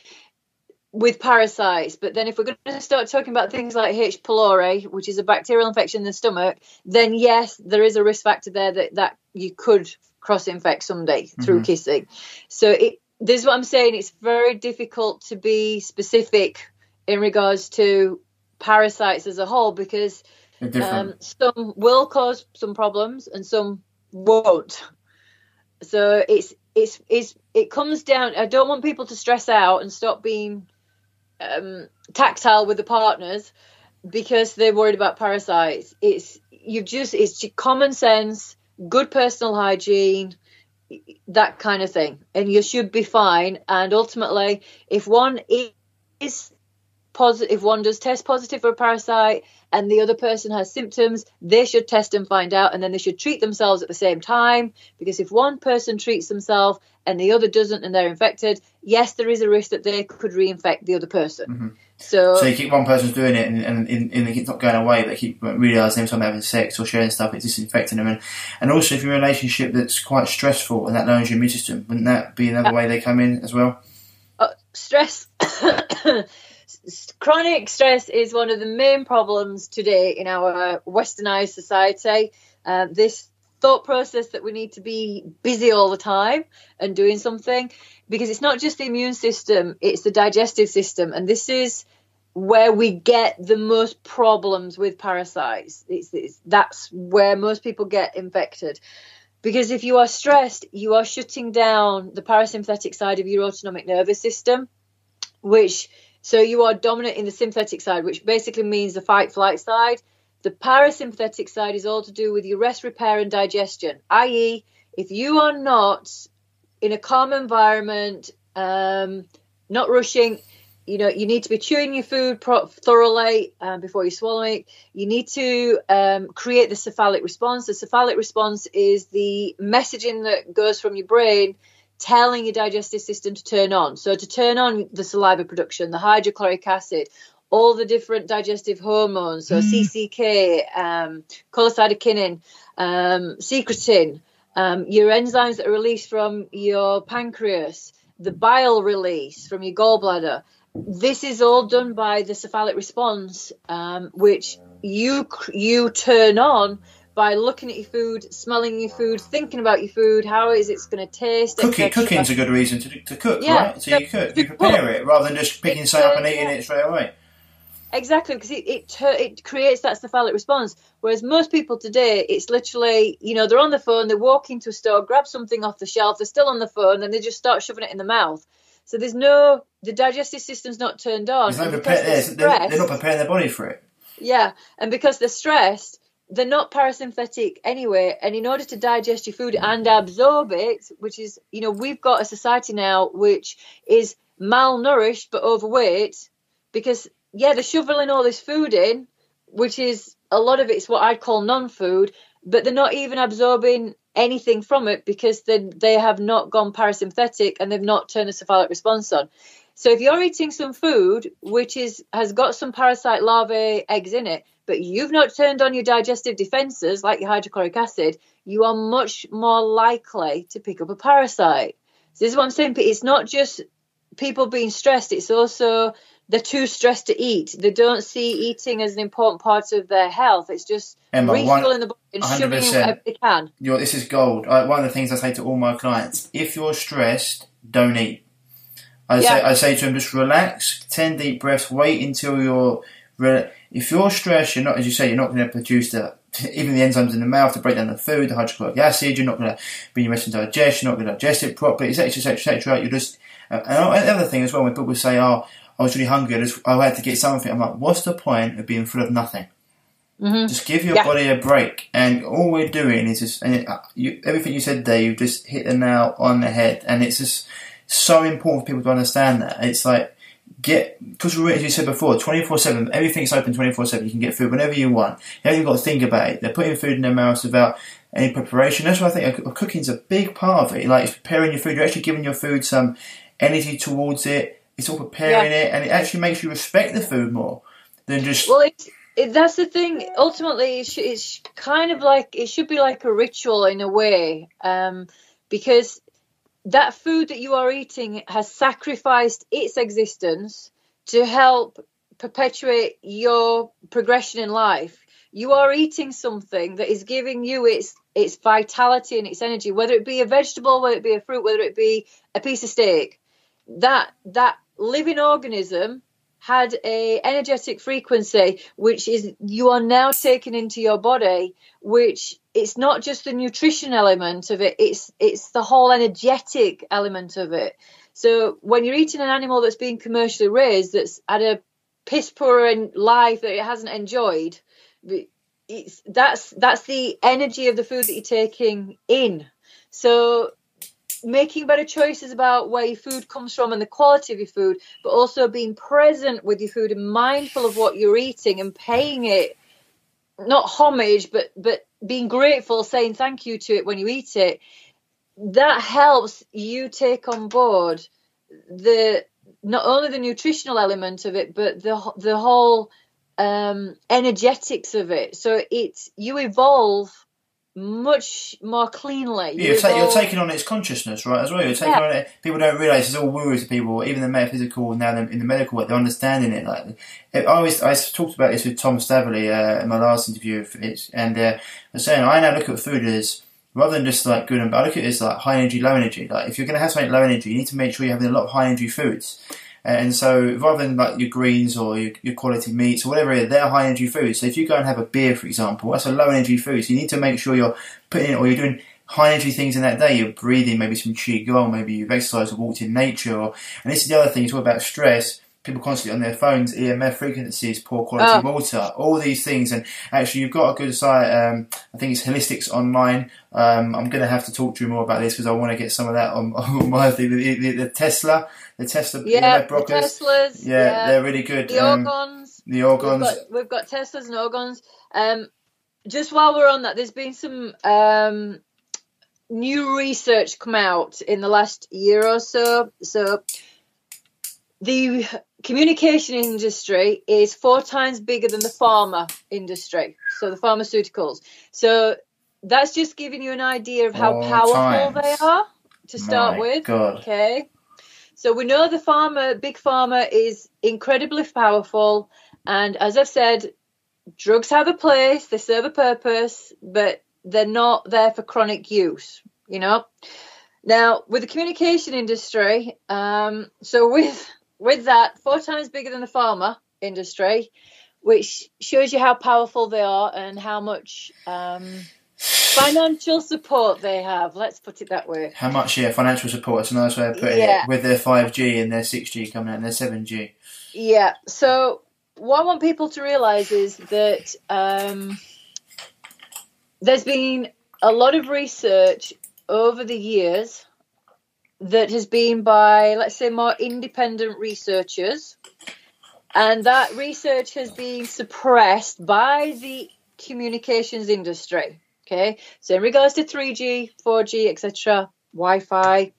with parasites. But then if we're going to start talking about things like H. pylori, which is a bacterial infection in the stomach, then yes, there is a risk factor there that that you could cross infect someday through Mhm. kissing. So it this is what I'm saying. It's very difficult to be specific in regards to parasites as a whole because um, some will cause some problems and some won't. So it's it's it's it comes down. I don't want people to stress out and stop being um, tactile with the partners because they're worried about parasites. It's you just it's common sense, good personal hygiene, that kind of thing, and you should be fine. And ultimately, if one is positive, if one does test positive for a parasite and the other person has symptoms, they should test and find out, and then they should treat themselves at the same time. Because if one person treats themselves and the other doesn't, and they're infected, yes, there is a risk that they could reinfect the other person. Mm-hmm. So, so you keep one person's doing it, and, and, and, and it's not going away, but they keep realising every time they're having sex or sharing stuff, it's disinfecting them. And, and also, if you're in a relationship that's quite stressful and that lowers your immune system, wouldn't that be another way they come in as well? Uh, stress. chronic stress is one of the main problems today in our westernized society. Uh, this thought process that we need to be busy all the time and doing something because it's not just the immune system, it's the digestive system. And this is where we get the most problems with parasites. It's, it's, that's where most people get infected. Because if you are stressed, you are shutting down the parasympathetic side of your autonomic nervous system, which so you are dominant in the sympathetic side, which basically means the fight flight side. The parasympathetic side is all to do with your rest, repair, and digestion, i.e., if you are not in a calm environment, um, not rushing, you know, you need to be chewing your food thoroughly um, before you swallow it. You need to um, create the cephalic response. The cephalic response is the messaging that goes from your brain telling your digestive system to turn on. So to turn on the saliva production, the hydrochloric acid, all the different digestive hormones, so mm. CCK, um, cholecystokinin, um, secretin, um, your enzymes that are released from your pancreas, the bile release from your gallbladder. This is all done by the cephalic response, um, which you you turn on by looking at your food, smelling your food, thinking about your food, how is it going to taste. Cooking, cooking's a good reason to, to cook, yeah, right? So, you cook, you prepare it rather than just picking something up and eating yeah. it straight away. Exactly, because it, it it creates that cephalic response. Whereas most people today, it's literally, you know, they're on the phone, they walk into a store, grab something off the shelf, they're still on the phone, and they just start shoving it in the mouth. So there's no, the digestive system's not turned on. There's no prepare, they're, they're, they're not preparing their body for it. Yeah, and because they're stressed, they're not parasympathetic anyway and in order to digest your food and absorb it which is you know we've got a society now which is malnourished but overweight because yeah they're shoveling all this food in which is a lot of it's what i'd call non-food but they're not even absorbing anything from it because they they have not gone parasympathetic and they've not turned the cephalic response on. So if you're eating some food which is has got some parasite larvae eggs in it but you've not turned on your digestive defenses like your hydrochloric acid, you are much more likely to pick up a parasite. So this is what I'm saying. It's not just people being stressed, it's also they're too stressed to eat. They don't see eating as an important part of their health. It's just Emma, refilling the body and 100%. shoving in whatever they can. You're, this is gold. I, one of the things I say to all my clients: if you're stressed, don't eat. I yeah. say I say to them, just relax, ten deep breaths, wait until you're if you're stressed, you're not, as you say, you're not going to produce the even the enzymes in the mouth to break down the food, the hydrochloric acid. You're not going to be your to digest. You're not going to digest it properly, etc., etc., etc. You're just and the other thing as well when people say, "Oh, I was really hungry. I, just, I had to get something," I'm like, "What's the point of being full of nothing?" Mm-hmm. Just give your yeah. body a break, and all we're doing is just and it, uh, you, everything you said there. You just hit the nail on the head, and it's just so important for people to understand that. It's like get because as you said before, twenty four seven, everything's open twenty four seven. You can get food whenever you want. You haven't got to think about it. They're putting food in their mouths without any preparation. That's why I think cooking's a big part of it. Like it's preparing your food. You're actually giving your food some energy towards it. It's all preparing yeah. it, and it actually makes you respect the food more than just. Well, it's, it, that's the thing. Ultimately, it's, it's, kind of like it should be like a ritual in a way, um, because that food that you are eating has sacrificed its existence to help perpetuate your progression in life. You are eating something that is giving you its its vitality and its energy, whether it be a vegetable, whether it be a fruit, whether it be a piece of steak. That that living organism had a energetic frequency which is you are now taking into your body which it's not just the nutrition element of it it's it's the whole energetic element of it. So when you're eating an animal that's been commercially raised that's had a piss poor life that it hasn't enjoyed it's that's that's the energy of the food that you're taking in. So making better choices about where your food comes from and the quality of your food, but also being present with your food and mindful of what you're eating and paying it not homage, but but being grateful, saying thank you to it when you eat it. That helps you take on board the not only the nutritional element of it, but the the whole um, energetics of it. So it's you evolve much more cleanly. Yeah, you're, ta- you're, taking on its consciousness, right, as well. You're taking yeah. on it. People don't realise it's all woo to people, even the metaphysical, now in the medical, they're understanding it. Like, I always, I talked about this with Tom Staveley uh, in my last interview, and uh, I was saying, I now look at food as, rather than just like good and bad, I look at it as like high energy, low energy. Like, if you're going to have something low energy, you need to make sure you're having a lot of high energy foods. And so rather than like your greens or your, your quality meats or whatever, they're high energy foods. So if you go and have a beer, for example, that's a low energy food. So you need to make sure you're putting it or you're doing high energy things in that day. You're breathing maybe some qigong, maybe you've exercised or walked in nature. Or, and this is the other thing, you talk about stress people constantly on their phones, EMF frequencies, poor quality oh. water, all these things. And actually, you've got a good site. Um, I think it's Holistics Online. Um, I'm going to have to talk to you more about this because I want to get some of that on, on my thing. The, the, the, Tesla, the Tesla yeah, EMF Teslas. Yeah, yeah, they're really good. The um, orgones. The orgones. We've got, we've got Teslas and orgons. Um, just while we're on that, there's been some um, new research come out in the last year or so. So the communication industry is four times bigger than the pharma industry, so the pharmaceuticals. So that's just giving you an idea of how All powerful times. they are to start My with. God. Okay. So we know the pharma, big pharma, is incredibly powerful, and as I've said, drugs have a place, they serve a purpose, but they're not there for chronic use. You know. Now, with the communication industry, um, so with with that, four times bigger than the pharma industry, which shows you how powerful they are and how much um, financial support they have. Let's put it that way. How much, yeah, financial support. It's a nice way of putting yeah. it. With their 5G and their 6G coming out and their 7G. Yeah. So, what I want people to realise is that um, there's been a lot of research over the years that has been by, let's say, more independent researchers. And that research has been suppressed by the communications industry. Okay, so in regards to 3G, 4G, etc., Wi Fi,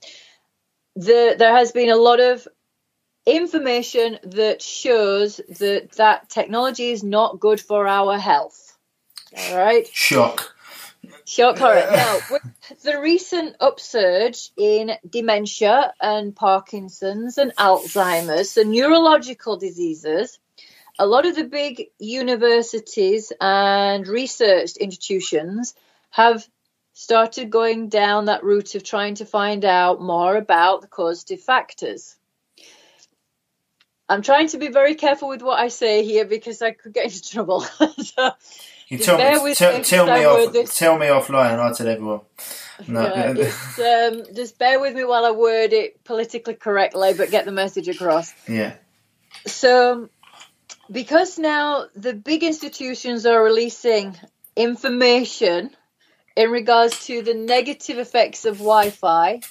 the, there has been a lot of information that shows that that technology is not good for our health. All right. Shock. Sure, correct. Now, with the recent upsurge in dementia and Parkinson's and Alzheimer's, so neurological diseases, a lot of the big universities and research institutions have started going down that route of trying to find out more about the causative factors. I'm trying to be very careful with what I say here because I could get into trouble. so, you tell me, tell, tell me off, this. tell me offline, and I'll tell everyone. No. Yeah, um, just bear with me while I word it politically correctly, but get the message across. Yeah. So, because now the big institutions are releasing information in regards to the negative effects of Wi-Fi,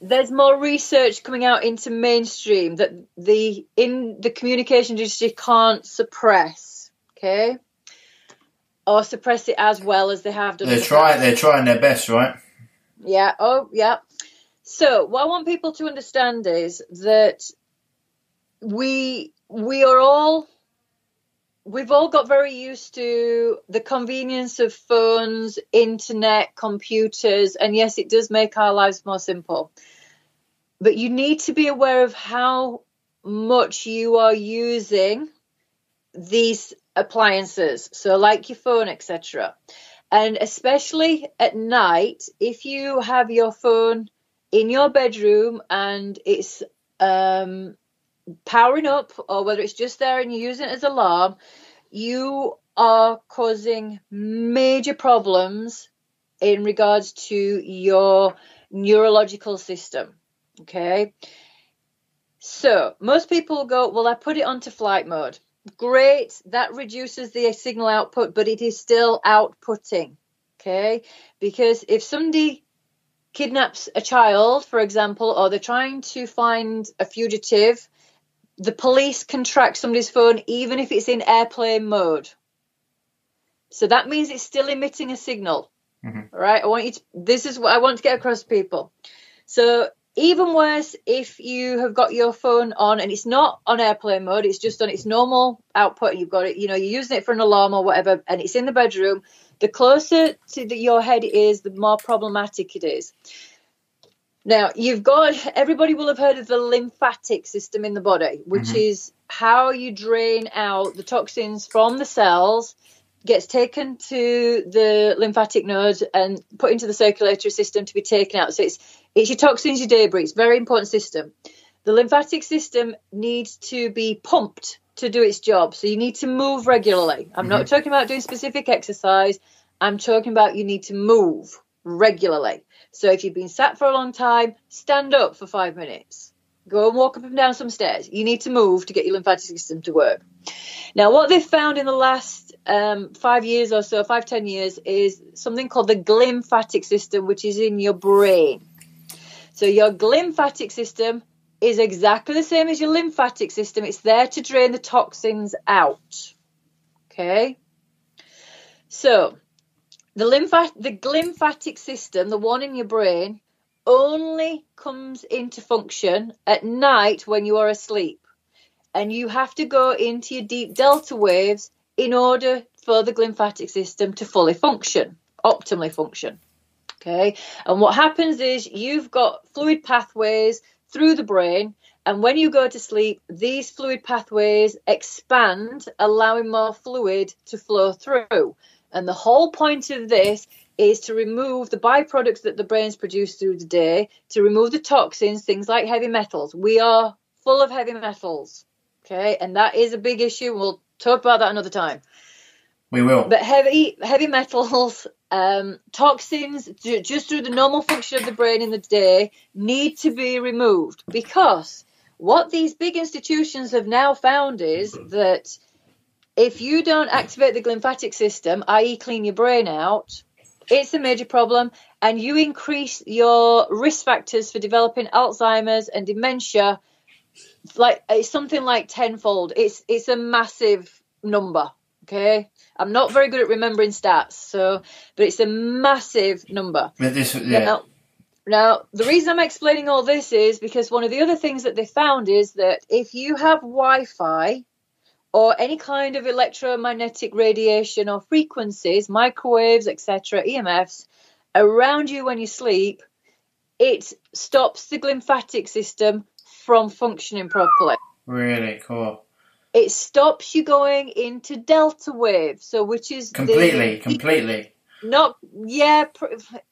there's more research coming out into mainstream that the in the communication industry can't suppress. Okay or suppress it as well as they have done. They're trying. They're trying their best, right? Yeah. Oh, yeah. So what I want people to understand is that we we are all we've all got very used to the convenience of phones, internet, computers, and yes, it does make our lives more simple. But you need to be aware of how much you are using these appliances, so like your phone, etc. And especially at night, if you have your phone in your bedroom and it's um, powering up or whether it's just there and you're using it as alarm, you are causing major problems in regards to your neurological system. Okay. So most people go, well, I put it onto flight mode. Great. That reduces the signal output, but it is still outputting. Okay. Because if somebody kidnaps a child, for example, or they're trying to find a fugitive, the police can track somebody's phone even if it's in airplane mode. So that means it's still emitting a signal. Mm-hmm. Right? I want you to, this is what I want to get across to people. So even worse if you have got your phone on and it's not on airplane mode, it's just on its normal output and you've got it, you know, you're using it for an alarm or whatever, and it's in the bedroom, the closer to the, your head is, the more problematic it is. Now, you've got everybody will have heard of the lymphatic system in the body, which mm-hmm. is how you drain out the toxins from the cells, gets taken to the lymphatic node and put into the circulatory system to be taken out. So it's it's your toxins, your debris. It's a very important system. The lymphatic system needs to be pumped to do its job. So you need to move regularly. I'm mm-hmm. not talking about doing specific exercise. I'm talking about you need to move regularly. So if you've been sat for a long time, stand up for five minutes. Go and walk up and down some stairs. You need to move to get your lymphatic system to work. Now, what they've found in the last um, five years or so, five, ten years, is something called the glymphatic system, which is in your brain. So your glymphatic system is exactly the same as your lymphatic system. It's there to drain the toxins out. Okay. So the lymph- the glymphatic system, the one in your brain, only comes into function at night when you are asleep. And you have to go into your deep delta waves in order for the glymphatic system to fully function, optimally function. Okay. And what happens is you've got fluid pathways through the brain. And when you go to sleep, these fluid pathways expand, allowing more fluid to flow through. And the whole point of this is to remove the byproducts that the brains produce through the day, to remove the toxins, things like heavy metals. We are full of heavy metals. Okay, and that is a big issue. We'll talk about that another time. We will. But heavy heavy metals, um, toxins, just through the normal function of the brain in the day, need to be removed because what these big institutions have now found is that if you don't activate the glymphatic system, i.e., clean your brain out, it's a major problem, and you increase your risk factors for developing Alzheimer's and dementia. Like it's something like tenfold. It's it's a massive number. Okay, I'm not very good at remembering stats, so but it's a massive number. This, yeah. Now, now, the reason I'm explaining all this is because one of the other things that they found is that if you have Wi-Fi or any kind of electromagnetic radiation or frequencies, microwaves, etc., EMFs, around you when you sleep, it stops the glymphatic system from functioning properly. Really cool. It stops you going into delta wave, so which is completely, the, completely. Not yeah,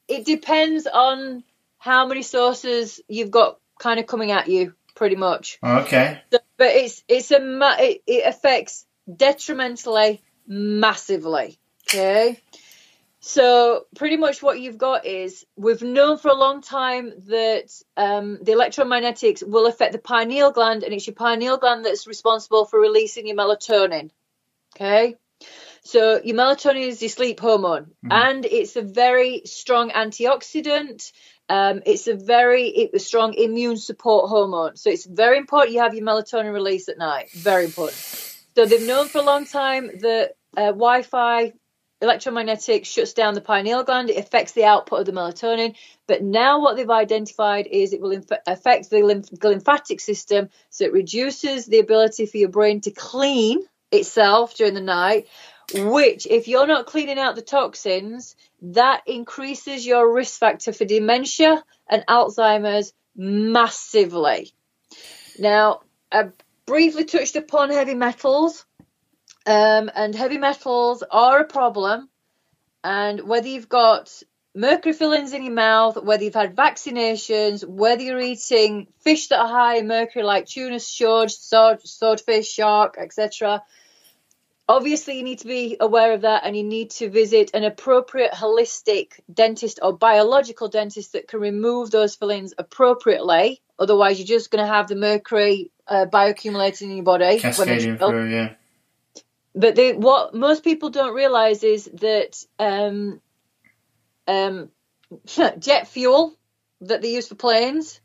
it depends on how many sources you've got kind of coming at you pretty much. Okay. So, but it's it's a it, it affects detrimentally massively. Okay. So pretty much what you've got is we've known for a long time that um, the electromagnetics will affect the pineal gland, and it's your pineal gland that's responsible for releasing your melatonin. Okay. So your melatonin is your sleep hormone, mm-hmm. and it's a very strong antioxidant. Um, it's a very it's a strong immune support hormone. So it's very important you have your melatonin release at night. Very important. So they've known for a long time that uh, Wi Fi electromagnetic shuts down the pineal gland. It affects the output of the melatonin. But now what they've identified is it will inf- affect the lymph- lymphatic system. So it reduces the ability for your brain to clean itself during the night which if you're not cleaning out the toxins that increases your risk factor for dementia and alzheimer's massively now i briefly touched upon heavy metals um, and heavy metals are a problem and whether you've got mercury fillings in your mouth, whether you've had vaccinations, whether you're eating fish that are high in mercury like tuna, sword, sword, swordfish, shark, etc. Obviously, you need to be aware of that and you need to visit an appropriate holistic dentist or biological dentist that can remove those fillings appropriately. Otherwise, you're just going to have the mercury uh, bioaccumulating in your body. Cascading through, yeah. But they, what most people don't realize is that um, um, jet fuel that they use for planes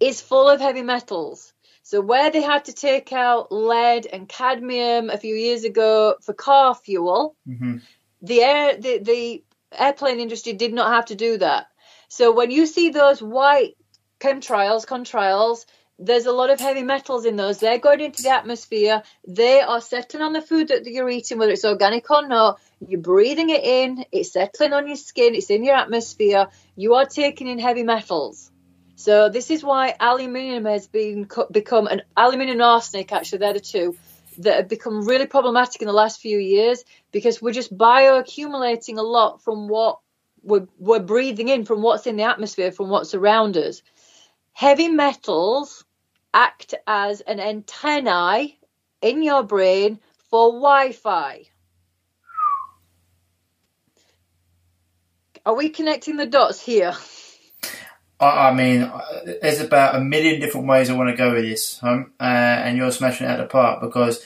is full of heavy metals. So where they had to take out lead and cadmium a few years ago for car fuel, mm-hmm. the air the, the airplane industry did not have to do that. So when you see those white chemtrails, contrails, there's a lot of heavy metals in those. They're going into the atmosphere. They are settling on the food that you're eating, whether it's organic or not. You're breathing it in. It's settling on your skin. It's in your atmosphere. You are taking in heavy metals. So this is why aluminium has been become an aluminium arsenic. Actually, they're the two that have become really problematic in the last few years because we're just bioaccumulating a lot from what we're, we're breathing in, from what's in the atmosphere, from what's around us. Heavy metals act as an antennae in your brain for Wi-Fi. Are we connecting the dots here? I, I mean, there's about a million different ways I want to go with this, um, uh, and you're smashing it out of the park because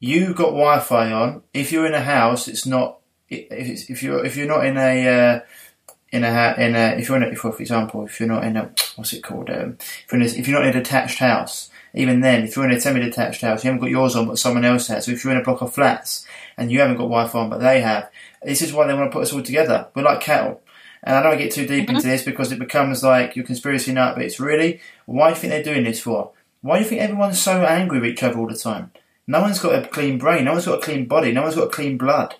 you got Wi-Fi on. If you're in a house, it's not. If, if you're if you're not in a uh, in a in a if you're in a, if, for example if you're not in a what's it called um, if you're in a, if you're not in a detached house even then if you're in a semi-detached house you haven't got yours on but someone else has so if you're in a block of flats and you haven't got Wi-Fi on but they have this is why they want to put us all together we're like cattle and I don't get too deep into mm-hmm. this because it becomes like your conspiracy nut, but it's really why do you think they're doing this for? Why do you think everyone's so angry with each other all the time? No one's got a clean brain, no one's got a clean body, no one's got clean blood.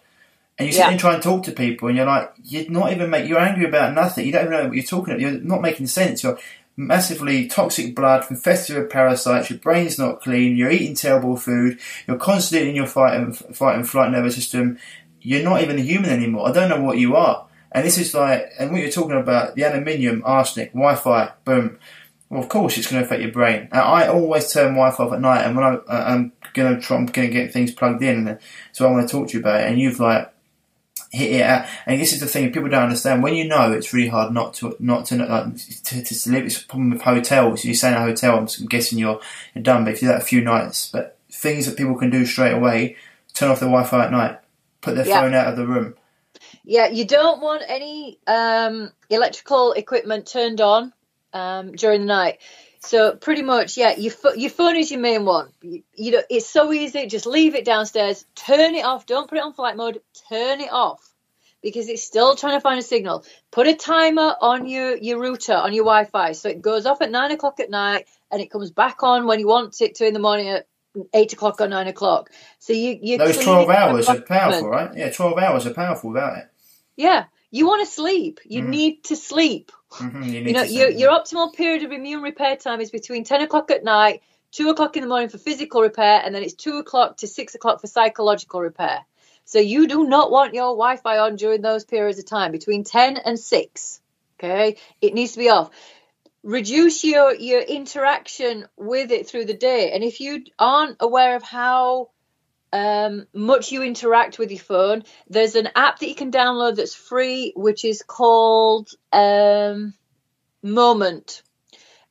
And you sit yeah. and try and talk to people, and you're like, you're not even make, you're angry about nothing. You don't even know what you're talking about. You're not making sense. You're massively toxic blood, infested with parasites. Your brain's not clean. You're eating terrible food. You're constantly in your fight and fight and flight nervous system. You're not even a human anymore. I don't know what you are. And this is like, and what you're talking about, the aluminium, arsenic, Wi-Fi, boom. Well, of course, it's going to affect your brain. I always turn Wi-Fi off at night, and when I, I'm going to try, I'm going to get things plugged in, so I want to talk to you about it. And you've like hit it out. And this is the thing people don't understand. When you know, it's really hard not to not to like to, to live. It's a problem with hotels. You stay in a hotel. I'm guessing you're you're done. But if you do that a few nights, but things that people can do straight away: turn off the Wi-Fi at night, put their yeah. phone out of the room yeah, you don't want any um, electrical equipment turned on um, during the night. So pretty much, yeah, your your phone is your main one. You, you know, it's so easy. Just leave it downstairs. Turn it off. Don't put it on flight mode. Turn it off because it's still trying to find a signal. Put a timer on your your router on your Wi-Fi so it goes off at nine o'clock at night and it comes back on when you want it to in the morning at eight o'clock or nine o'clock. So you you those twelve hours are powerful, right? Yeah, twelve hours are powerful without it. Yeah, you want to sleep. You mm. need to sleep. Mm-hmm. You, you, know, your, your optimal period of immune repair time is between 10 o'clock at night, 2 o'clock in the morning for physical repair, and then it's 2 o'clock to 6 o'clock for psychological repair. So you do not want your Wi Fi on during those periods of time, between 10 and 6. Okay, it needs to be off. Reduce your, your interaction with it through the day. And if you aren't aware of how um, much you interact with your phone. There's an app that you can download that's free, which is called um, Moment,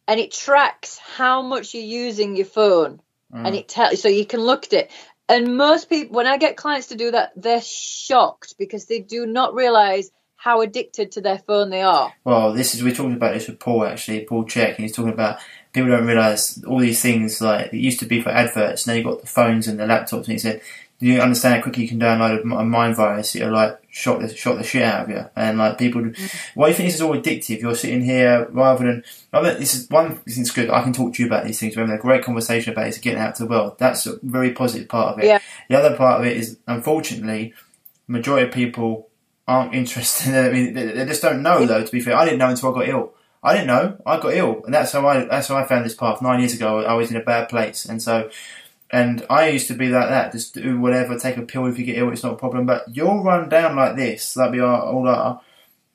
and it tracks how much you're using your phone, mm. and it tells so you can look at it. And most people, when I get clients to do that, they're shocked because they do not realize how addicted to their phone they are. Well, this is we're talking about this with Paul actually, Paul Chek, and he's talking about people don't realise all these things like it used to be for adverts. Now you've got the phones and the laptops, and he said, "Do you understand how quickly you can download a, mind virus? It'll like shot the shot the shit out of you." And like people, mm-hmm. why do you think this is all addictive? You're sitting here rather than. I mean, this is one. This is good. I can talk to you about these things. We're having a great conversation about it. getting out to the world. That's a very positive part of it. Yeah. The other part of it is, unfortunately, majority of people aren't interested. I mean, they just don't know though. To be fair, I didn't know until I got ill. I didn't know. I got ill, and that's how I that's how I found this path. Nine years ago, I was in a bad place, and so, and I used to be like that. Just do whatever, take a pill if you get ill, it's not a problem. But you'll run down like this, like we are all are.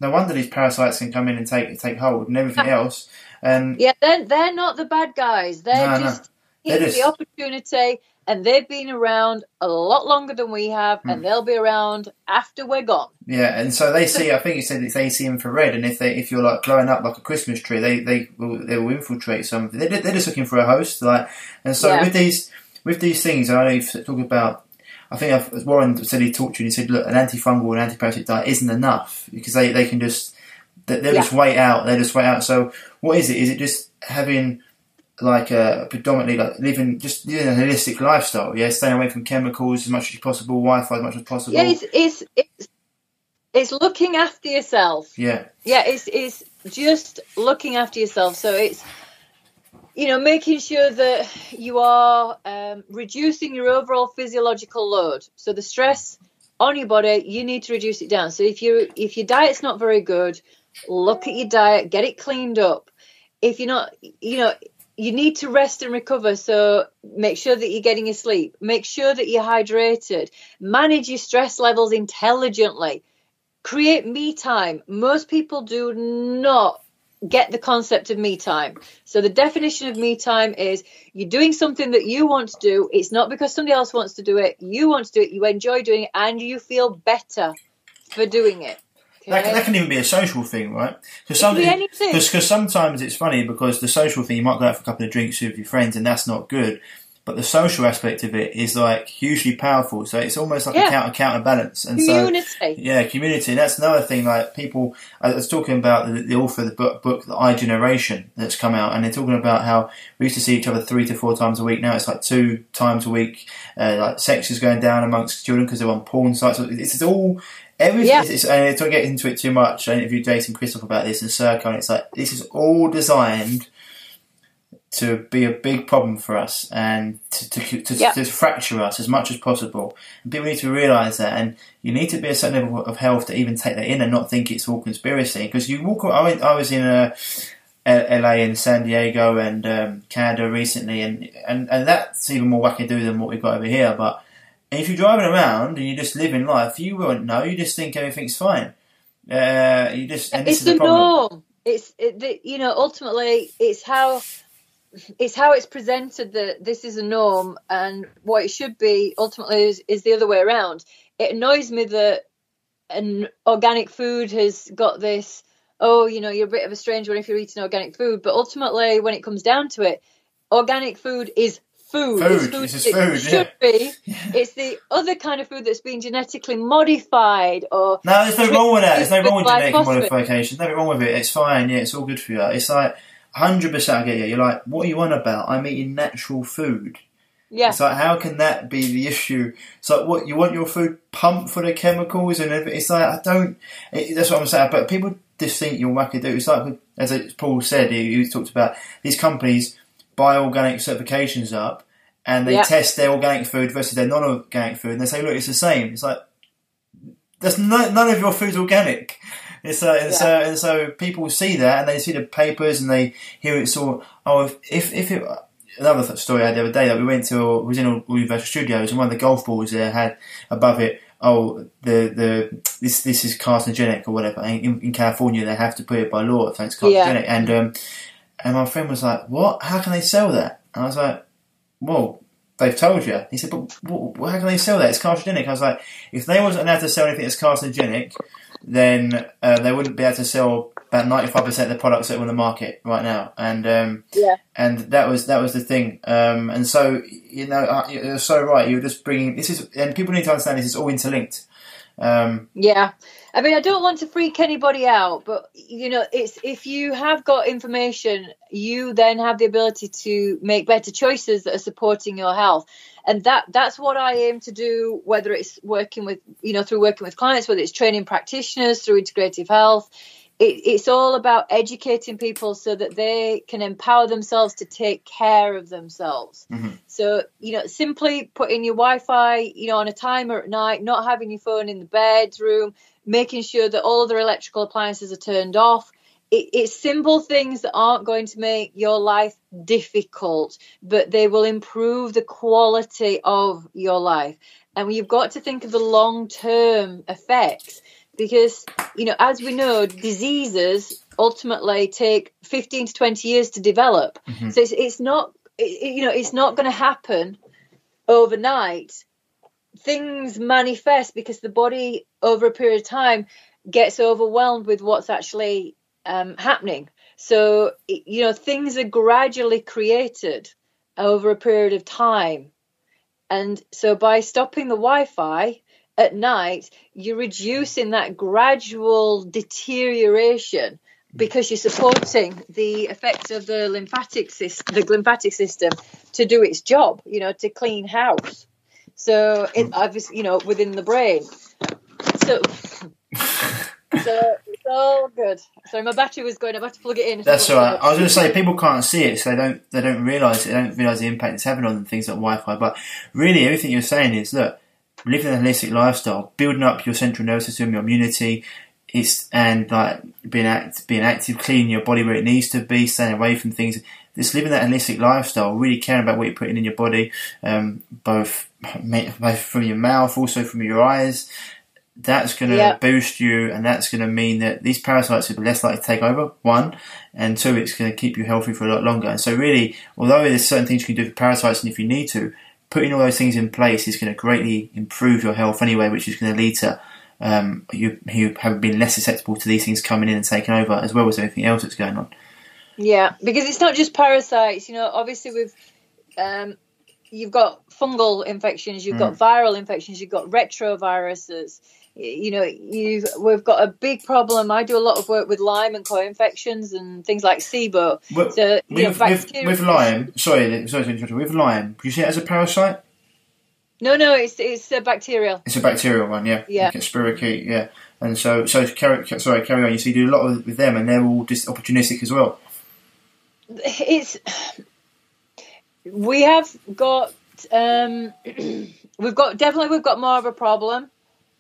no wonder these parasites can come in and take take hold and everything else. And yeah, they're they're not the bad guys. They're No, no. just They're just- the opportunity, and they've been around a lot longer than we have, and hmm. they'll be around after we're gone. Yeah, and so they see. I think you said they see infrared, and if they if you're like glowing up like a Christmas tree, they they will they will infiltrate something. They're, they're just looking for a host, like. And so Yeah. with these with these things, I know you've talked about. I think I've, Warren said he talked to you and he said, look, an antifungal and antiparasitic diet isn't enough because they, they can just they, they'll Yeah. just wait out. They just wait out. So what is it? Is it just having like a predominantly like living just living a holistic lifestyle? Yeah, staying away from chemicals as much as possible, Wi-Fi as much as possible. Yeah, it's it's it's, it's looking after yourself. yeah. Yeah, it's it's just looking after yourself. So it's you know making sure that you are um, reducing your overall physiological load. So the stress on your body, you need to reduce it down. So if you if your diet's not very good, look at your diet, get it cleaned up. If you're not, you know. You need to rest and recover, so make sure that you're getting your sleep. Make sure that you're hydrated. Manage your stress levels intelligently create me time. Most people do not get the concept of me time. So the definition of me time is you're doing something that you want to do. It's not because somebody else wants to do it. You want to do it. You enjoy doing it, and you feel better for doing it. That, that can even be a social thing, right? Because be sometimes it's funny because the social thing you might go out for a couple of drinks with your friends and that's not good, but the social aspect of it is like hugely powerful. So it's almost like a Yeah. counter counterbalance. And so yeah, community. And that's another thing. Like people, I was talking about the, the author of the book, book, the I Generation, that's come out, and they're talking about how we used to see each other three to four times a week. Now it's like two times a week. Uh, like sex is going down amongst children because they're on porn sites. It's all. Everything, Yeah. it's, and to get into it too much, I interviewed Jason Christoff about this in Circle, and it's like this is all designed to be a big problem for us and to, to, to, to fracture us as much as possible. And people need to realise that, and you need to be a certain level of health to even take that in and not think it's all conspiracy. Because you walk, I, went, I was in a, L- LA and San Diego and um, Canada recently, and, and, and that's even more wackadoo than what we've got over here. But if you're driving around and you're just live in life, you won't know. You just think everything's fine. Uh, you just and this it's is the the norm. It's it, the, you know ultimately it's how it's how it's presented that this is a norm and what it should be ultimately is, is the other way around. It annoys me that an organic food has got this. Oh, you know, you're a bit of a strange one if you're eating organic food, but ultimately, when it comes down to it, organic food is food. Food, It's food this is it food, should be. It's the other kind of food that's been genetically modified or No, there's no wrong with that. There's no wrong with genetic glyphosate. modification. Nothing wrong with it. It's fine. Yeah, it's all good for you. It's like 100% I get you. You're like, what are you on about? I'm eating natural food. yeah. It's like, how can that be the issue? It's like, what, you want your food pumped for the chemicals and everything? It's like, I don't, it, that's what I'm saying. But people just think you're wackadoo. It's like, as Paul said, he, he talked about these companies buy organic certifications up and they Yeah. test their organic food versus their non-organic food and they say, look, it's the same. It's like, there's no, none of your food's organic. It's uh, and so and so people see that and they see the papers and they hear it sort. Oh, if if, if it, another story I had the other day that we went to we was in Universal Studios and one of the golf balls there had above it. Oh, the the this this is carcinogenic or whatever. In, in California, they have to put it by law if it's carcinogenic. Yeah. And um, and my friend was like, "What? How can they sell that?" And I was like, "Well." They've told you. He said, but how can they sell that? It's carcinogenic. I was like, if they wasn't allowed to sell anything that's carcinogenic, then uh, they wouldn't be able to sell about ninety five percent of the products that are on the market right now. And um, Yeah. and that was that was the thing. Um, and so you know, uh, you're so right. You're just bringing this is, and people need to understand this is all interlinked. Um, Yeah. I mean, I don't want to freak anybody out, but you know, it's if you have got information, you then have the ability to make better choices that are supporting your health. And that that's what I aim to do, whether it's working with, you know, through working with clients, whether it's training practitioners through integrative health. It, it's all about educating people so that they can empower themselves to take care of themselves. Mm-hmm. So, you know, simply putting your Wi Fi, you know, on a timer at night, not having your phone in the bedroom, making sure that all other electrical appliances are turned off. It, it's simple things that aren't going to make your life difficult, but they will improve the quality of your life. And you've got to think of the long term effects because you know, as we know, diseases ultimately take 15 to 20 years to develop. Mm-hmm. So it's, it's not, it, you know, it's not going to happen overnight. Things manifest because the body over a period of time gets overwhelmed with what's actually um, happening. So, you know, things are gradually created over a period of time. And so by stopping the Wi Fi at night, you're reducing that gradual deterioration because you're supporting the effect of the lymphatic system, the lymphatic system to do its job, you know, to clean house. So it obviously, you know, within the brain. So so it's all good. Sorry, my battery was going. I'm about to plug it in. That's all right. I was going to say people can't see it, so they don't they don't realise they don't realise the impact it's having on them, things like Wi-Fi. But really, everything you're saying is look, living a holistic lifestyle, building up your central nervous system, your immunity, it's and like being act, being active, cleaning your body where it needs to be, staying away from things. Just living that holistic lifestyle, really caring about what you're putting in your body, um, both both from your mouth, also from your eyes. That's going to yep. boost you, and that's going to mean that these parasites will be less likely to take over. One, and two, it's going to keep you healthy for a lot longer. And so, really, although there's certain things you can do for parasites, and if you need to, putting all those things in place is going to greatly improve your health anyway, which is going to lead to um, you you have been less susceptible to these things coming in and taking over, as well as anything else that's going on. Yeah, because it's not just parasites. You know, obviously with um, you've got fungal infections, you've mm. got viral infections, you've got retroviruses. You know, you've we've got a big problem. I do a lot of work with Lyme and co-infections and things like SIBO. Well, so, with, know, with, with Lyme, sorry, sorry with Lyme, do you see it as a parasite? No, no, it's it's a bacterial. It's a bacterial one, yeah. Yeah. Spirochete, yeah. And so, so carry, sorry, carry on. You see, you do a lot with them, and they're all just opportunistic as well. It's we have got um, we've got definitely we've got more of a problem.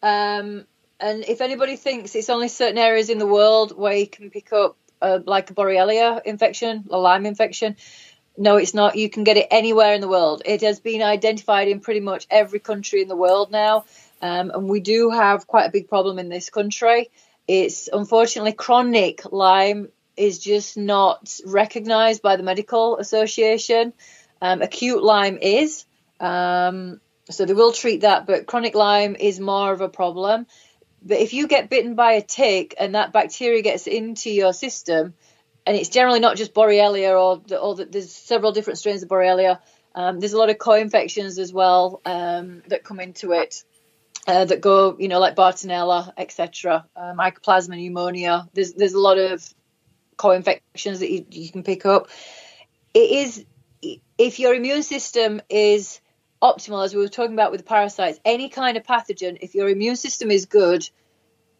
Um, and if anybody thinks it's only certain areas in the world where you can pick up uh, like a Borrelia infection, a Lyme infection, no, it's not. You can get it anywhere in the world. It has been identified in pretty much every country in the world now. Um, and we do have quite a big problem in this country. It's unfortunately chronic Lyme is just not recognized by the medical association. Um, acute Lyme is. Um, so they will treat that, but chronic Lyme is more of a problem. But if you get bitten by a tick and that bacteria gets into your system, and it's generally not just Borrelia or the, or the, there's several different strains of Borrelia. Um, there's a lot of co-infections as well um, that come into it uh, that go, you know, like Bartonella, etc. Uh, Mycoplasma pneumonia. There's there's a lot of co-infections that you, you can pick up. It is if your immune system is optimal, as we were talking about with the parasites, any kind of pathogen, if your immune system is good,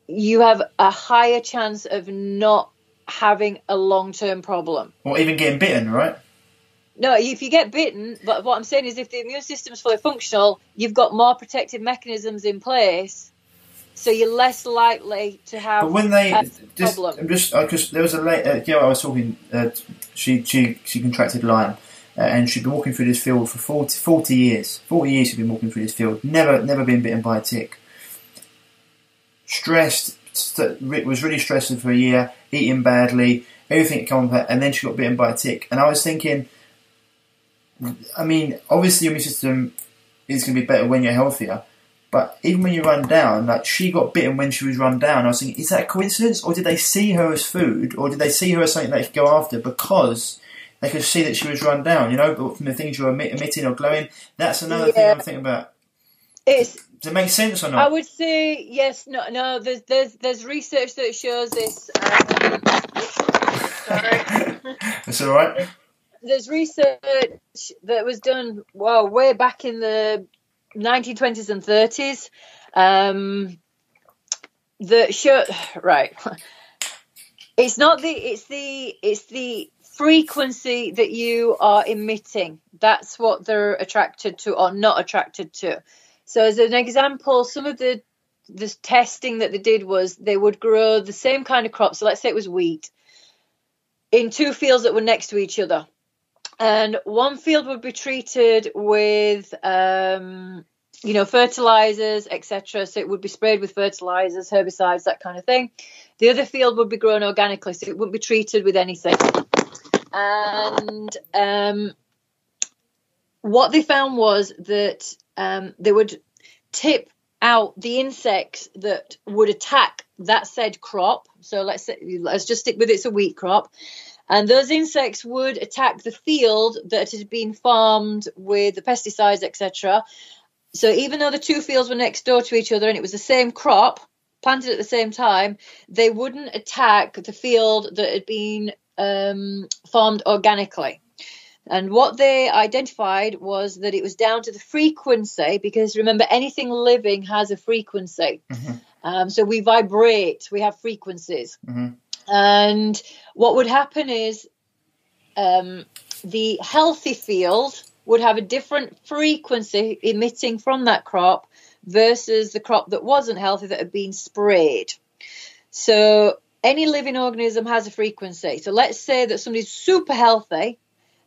you have a higher chance of not having a long term problem. Or even getting bitten, right? No, if you get bitten, but what I'm saying is if the immune system is fully functional, you've got more protective mechanisms in place, so you're less likely to have. But when they just, problem. I'm just because there was a late uh, girl I was talking, uh, she she she contracted Lyme. Uh, and she'd been walking through this field for 40, 40 years. 40 years she'd been walking through this field. Never, never been bitten by a tick. Stressed, st- was really stressing for a year, eating badly, everything come up, and then she got bitten by a tick. And I was thinking, I mean, obviously your immune system is going to be better when you're healthier, but even when you run down, like she got bitten when she was run down, I was thinking, is that a coincidence, or did they see her as food, or did they see her as something they could go after because they could see that she was run down? You know, but from the things you were emitting or glowing, that's another yeah. thing I'm thinking about. It's does it make sense or not? I would say yes. No, no. There's there's there's research that shows this. Um, sorry. That's all right. There's research that was done well way back in the 1920s and 30s um, that show right. It's not the it's the it's the frequency that you are emitting. That's what they're attracted to or not attracted to. So, as an example, some of the the testing that they did was they would grow the same kind of crop. So, let's say it was wheat in two fields that were next to each other, and one field would be treated with um, you know, fertilizers, etc. So it would be sprayed with fertilizers, herbicides, that kind of thing. The other field would be grown organically, so it wouldn't be treated with anything. And um, what they found was that um, they would tip out the insects that would attack that said crop. So let's let's just stick with it's a wheat crop. And those insects would attack the field that had been farmed with the pesticides, etc. So even though the two fields were next door to each other and it was the same crop planted at the same time, they wouldn't attack the field that had been um, farmed organically. And what they identified was that it was down to the frequency, because remember, anything living has a frequency. Mm-hmm. Um, so we vibrate, we have frequencies. Mm-hmm. And what would happen is um, the healthy field would have a different frequency emitting from that crop versus the crop that wasn't healthy that had been sprayed. So any living organism has a frequency. So let's say that somebody's super healthy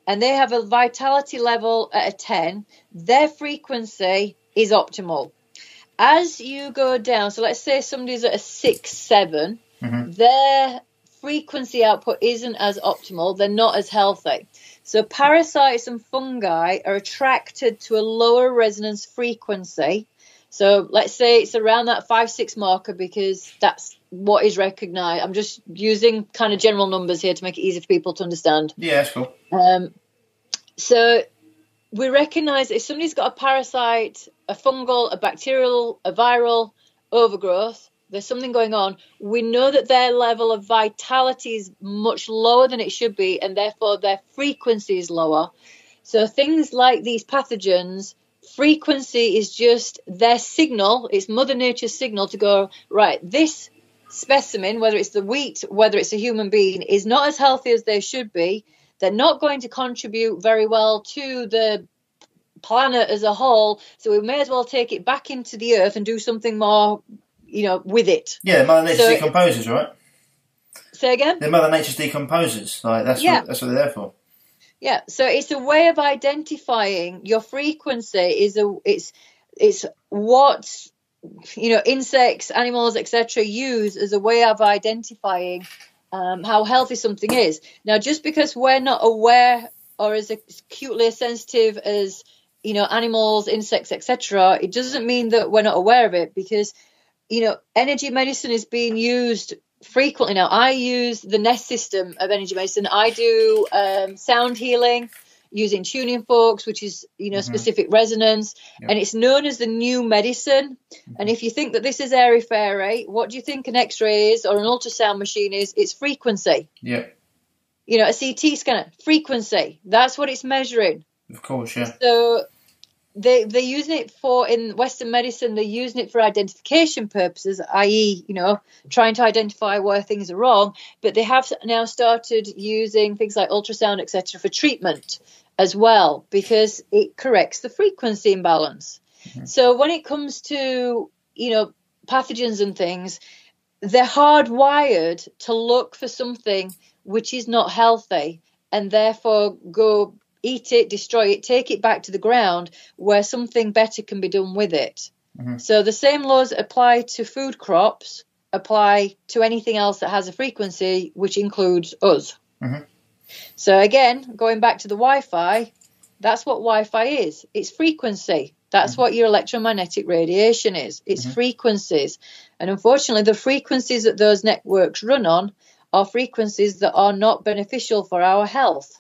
and they have a vitality level at a 10, their frequency is optimal. As you go down, so let's say somebody's at a 6, 7, mm-hmm. their frequency output isn't as optimal, they're not as healthy. So parasites and fungi are attracted to a lower resonance frequency. So let's say it's around that 5, 6 marker because that's what is recognized. I'm just using kind of general numbers here to make it easy for people to understand. Yeah, that's cool. Um, so we recognize if somebody's got a parasite, a fungal, a bacterial, a viral overgrowth, there's something going on. We know that their level of vitality is much lower than it should be, and therefore their frequency is lower. So things like these pathogens frequency is just their signal, it's Mother Nature's signal to go, right, this specimen, whether it's the wheat, whether it's a human being, is not as healthy as they should be. They're not going to contribute very well to the planet as a whole. So we may as well take it back into the earth and do something more, you know, with it. Yeah, Mother Nature so, decomposes, right? Say again. The Mother Nature's decomposes. Like that's yeah. what, that's what they're there for. Yeah, so it's a way of identifying your frequency. Is a it's it's what you know insects animals etc use as a way of identifying um, how healthy something is now just because we're not aware or as acutely as sensitive as you know animals insects etc it doesn't mean that we're not aware of it because you know energy medicine is being used frequently now i use the NES system of energy medicine i do um, sound healing using tuning forks, which is you know mm-hmm. specific resonance, yep. and it's known as the new medicine. Mm-hmm. And if you think that this is airy fairy, what do you think an X-ray is or an ultrasound machine is? It's frequency. Yeah. You know, a CT scanner, frequency. That's what it's measuring. Of course, yeah. So they they're using it for in Western medicine. They're using it for identification purposes, i.e., you know, trying to identify where things are wrong. But they have now started using things like ultrasound, etc., for treatment as well because it corrects the frequency imbalance. Mm-hmm. So when it comes to, you know, pathogens and things, they're hardwired to look for something which is not healthy and therefore go eat it, destroy it, take it back to the ground where something better can be done with it. Mm-hmm. So the same laws apply to food crops, apply to anything else that has a frequency, which includes us. Mm-hmm. So again, going back to the Wi-Fi, that's what Wi-Fi is. It's frequency. That's mm-hmm. what your electromagnetic radiation is. It's mm-hmm. frequencies. And unfortunately, the frequencies that those networks run on are frequencies that are not beneficial for our health.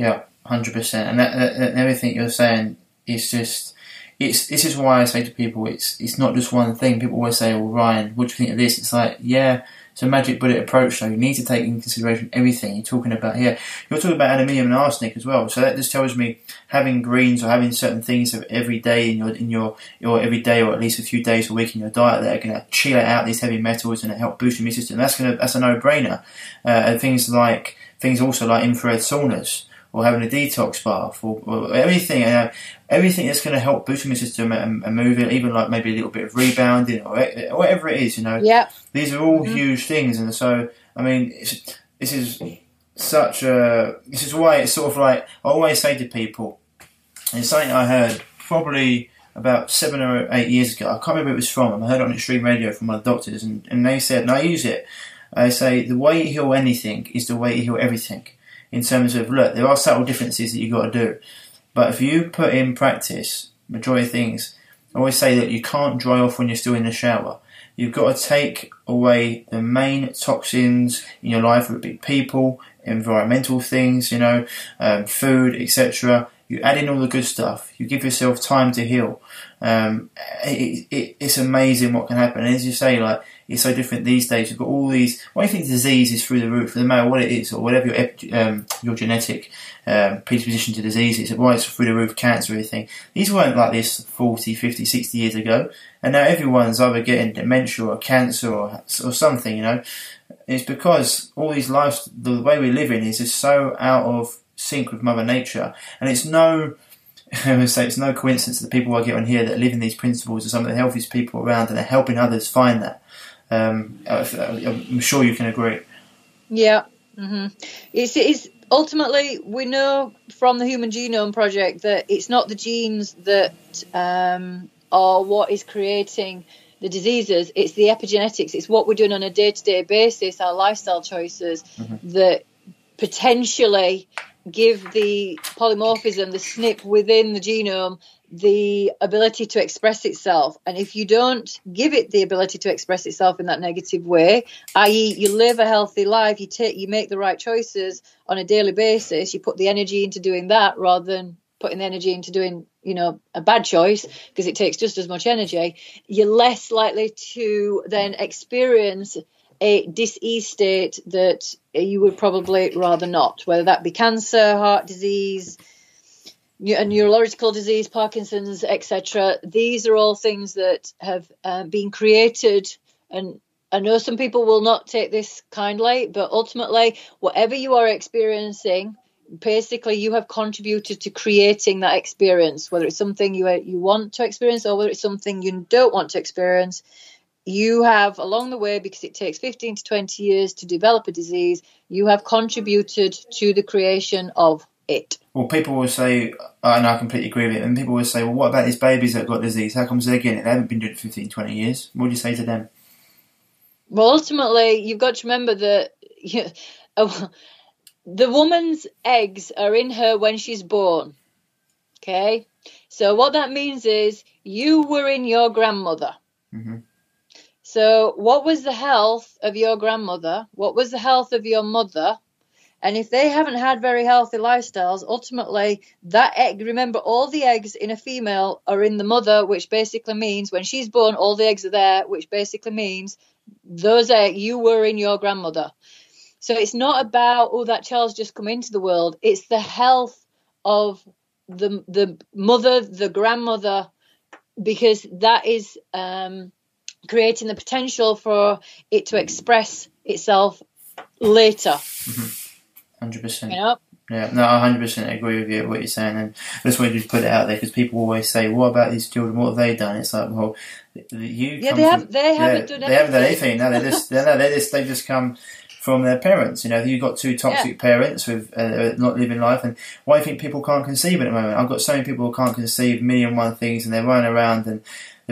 Yeah, hundred percent. And that, that, everything you're saying is just. It's, this is why I say to people, it's it's not just one thing. People always say, "Well, Ryan, what do you think of this?" It's like, yeah, it's a magic bullet approach, though. You need to take into consideration everything you're talking about here. You're talking about aluminium and arsenic as well. So that just tells me having greens or having certain things every day in your in your your every day or at least a few days a week in your diet that are going to chill out these heavy metals and help boost your immune system. That's going to that's a no brainer. Uh, and things like things also like infrared saunas or having a detox bath or, or everything, uh, everything that's going to help boost your system and, and, move it, even like maybe a little bit of rebounding or whatever it is, you know. Yeah. These are all mm-hmm. huge things, and so I mean, this is such a. This is why it's sort of like I always say to people. It's something I heard probably about seven or eight years ago. I can't remember who it was from. I heard it on extreme radio from the doctors, and, and they said, and I use it. I say the way you heal anything is the way you heal everything. In terms of look, there are subtle differences that you've got to do, but if you put in practice majority of things, I always say that you can't dry off when you're still in the shower. You've got to take away the main toxins in your life, would be people, environmental things, you know, um, food, etc. You add in all the good stuff. You give yourself time to heal. Um, it, it, it's amazing what can happen. And as you say, like it's so different these days. You've got all these. Why do you think disease is through the roof? No matter what it is, or whatever your um, your genetic um, predisposition to diseases, why it's through the roof, cancer, everything. These weren't like this 40, 50, 60 years ago, and now everyone's either getting dementia or cancer or or something. You know, it's because all these lives, the way we live in, is just so out of sync with Mother Nature, and it's no. I would say it's no coincidence that the people I get on here that live in these principles are some of the healthiest people around, and they're helping others find that. Um, I'm sure you can agree. Yeah, mm-hmm. it's, it's ultimately we know from the Human Genome Project that it's not the genes that um, are what is creating the diseases. It's the epigenetics. It's what we're doing on a day-to-day basis, our lifestyle choices mm-hmm. that potentially give the polymorphism, the SNP within the genome, the ability to express itself. And if you don't give it the ability to express itself in that negative way, i.e., you live a healthy life, you take, you make the right choices on a daily basis, you put the energy into doing that rather than putting the energy into doing, you know, a bad choice because it takes just as much energy, you're less likely to then experience a disease state that you would probably rather not, whether that be cancer, heart disease, a neurological disease, Parkinson's, etc. These are all things that have uh, been created, and I know some people will not take this kindly, but ultimately, whatever you are experiencing, basically you have contributed to creating that experience. Whether it's something you you want to experience or whether it's something you don't want to experience, you have along the way because it takes 15 to 20 years to develop a disease you have contributed to the creation of it well, people will say, and I completely agree with it, and people will say, well, what about these babies that got disease? How comes they're getting it? They haven't been doing it 15, 20 years. What do you say to them? Well, ultimately, you've got to remember that you, uh, the woman's eggs are in her when she's born. Okay? So, what that means is you were in your grandmother. Mm-hmm. So, what was the health of your grandmother? What was the health of your mother? And if they haven't had very healthy lifestyles, ultimately that egg, remember all the eggs in a female are in the mother, which basically means when she's born, all the eggs are there, which basically means those eggs, you were in your grandmother. So it's not about, oh, that child's just come into the world. It's the health of the, the mother, the grandmother, because that is um, creating the potential for it to express itself later. Mm-hmm hundred percent. Yep. Yeah, no, I hundred percent agree with you what you're saying, and I just wanted to put it out there because people always say, "What about these children? What have they done?" It's like, well, you. Yeah, they have. They haven't done. They haven't done anything. No, they just. no, they just. They just come from their parents. You know, you've got two toxic yeah. parents with uh, uh, not living life, and why do you think people can't conceive at the moment? I've got so many people who can't conceive, million one things, and they're running around and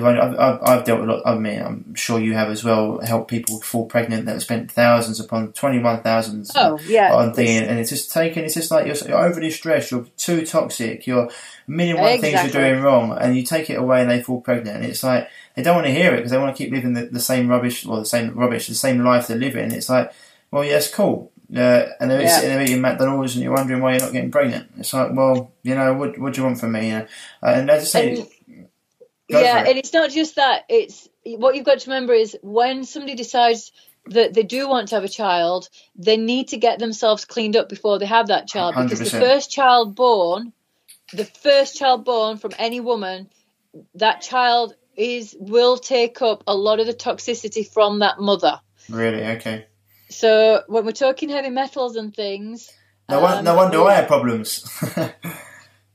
I've, I've, I've, dealt with a lot. I mean, I'm sure you have as well. Helped people fall pregnant that have spent thousands upon twenty-one thousands. Oh yeah, on thing, and it's just taken. It's just like you're, you're overly stressed. You're too toxic. You're a million one exactly. things you're doing wrong, and you take it away, and they fall pregnant. And it's like they don't want to hear it because they want to keep living the, the same rubbish or the same rubbish, the same life they're living. It's like, well, yes, cool. Uh, and they're yeah. sitting there eating McDonald's, and you're wondering why you're not getting pregnant. It's like, well, you know, what, what do you want from me? Uh, and as I say. Go yeah, it. and it's not just that. It's what you've got to remember is when somebody decides that they do want to have a child, they need to get themselves cleaned up before they have that child 100%. because the first child born, the first child born from any woman, that child is will take up a lot of the toxicity from that mother. Really? Okay. So when we're talking heavy metals and things, no, um, no wonder I have problems.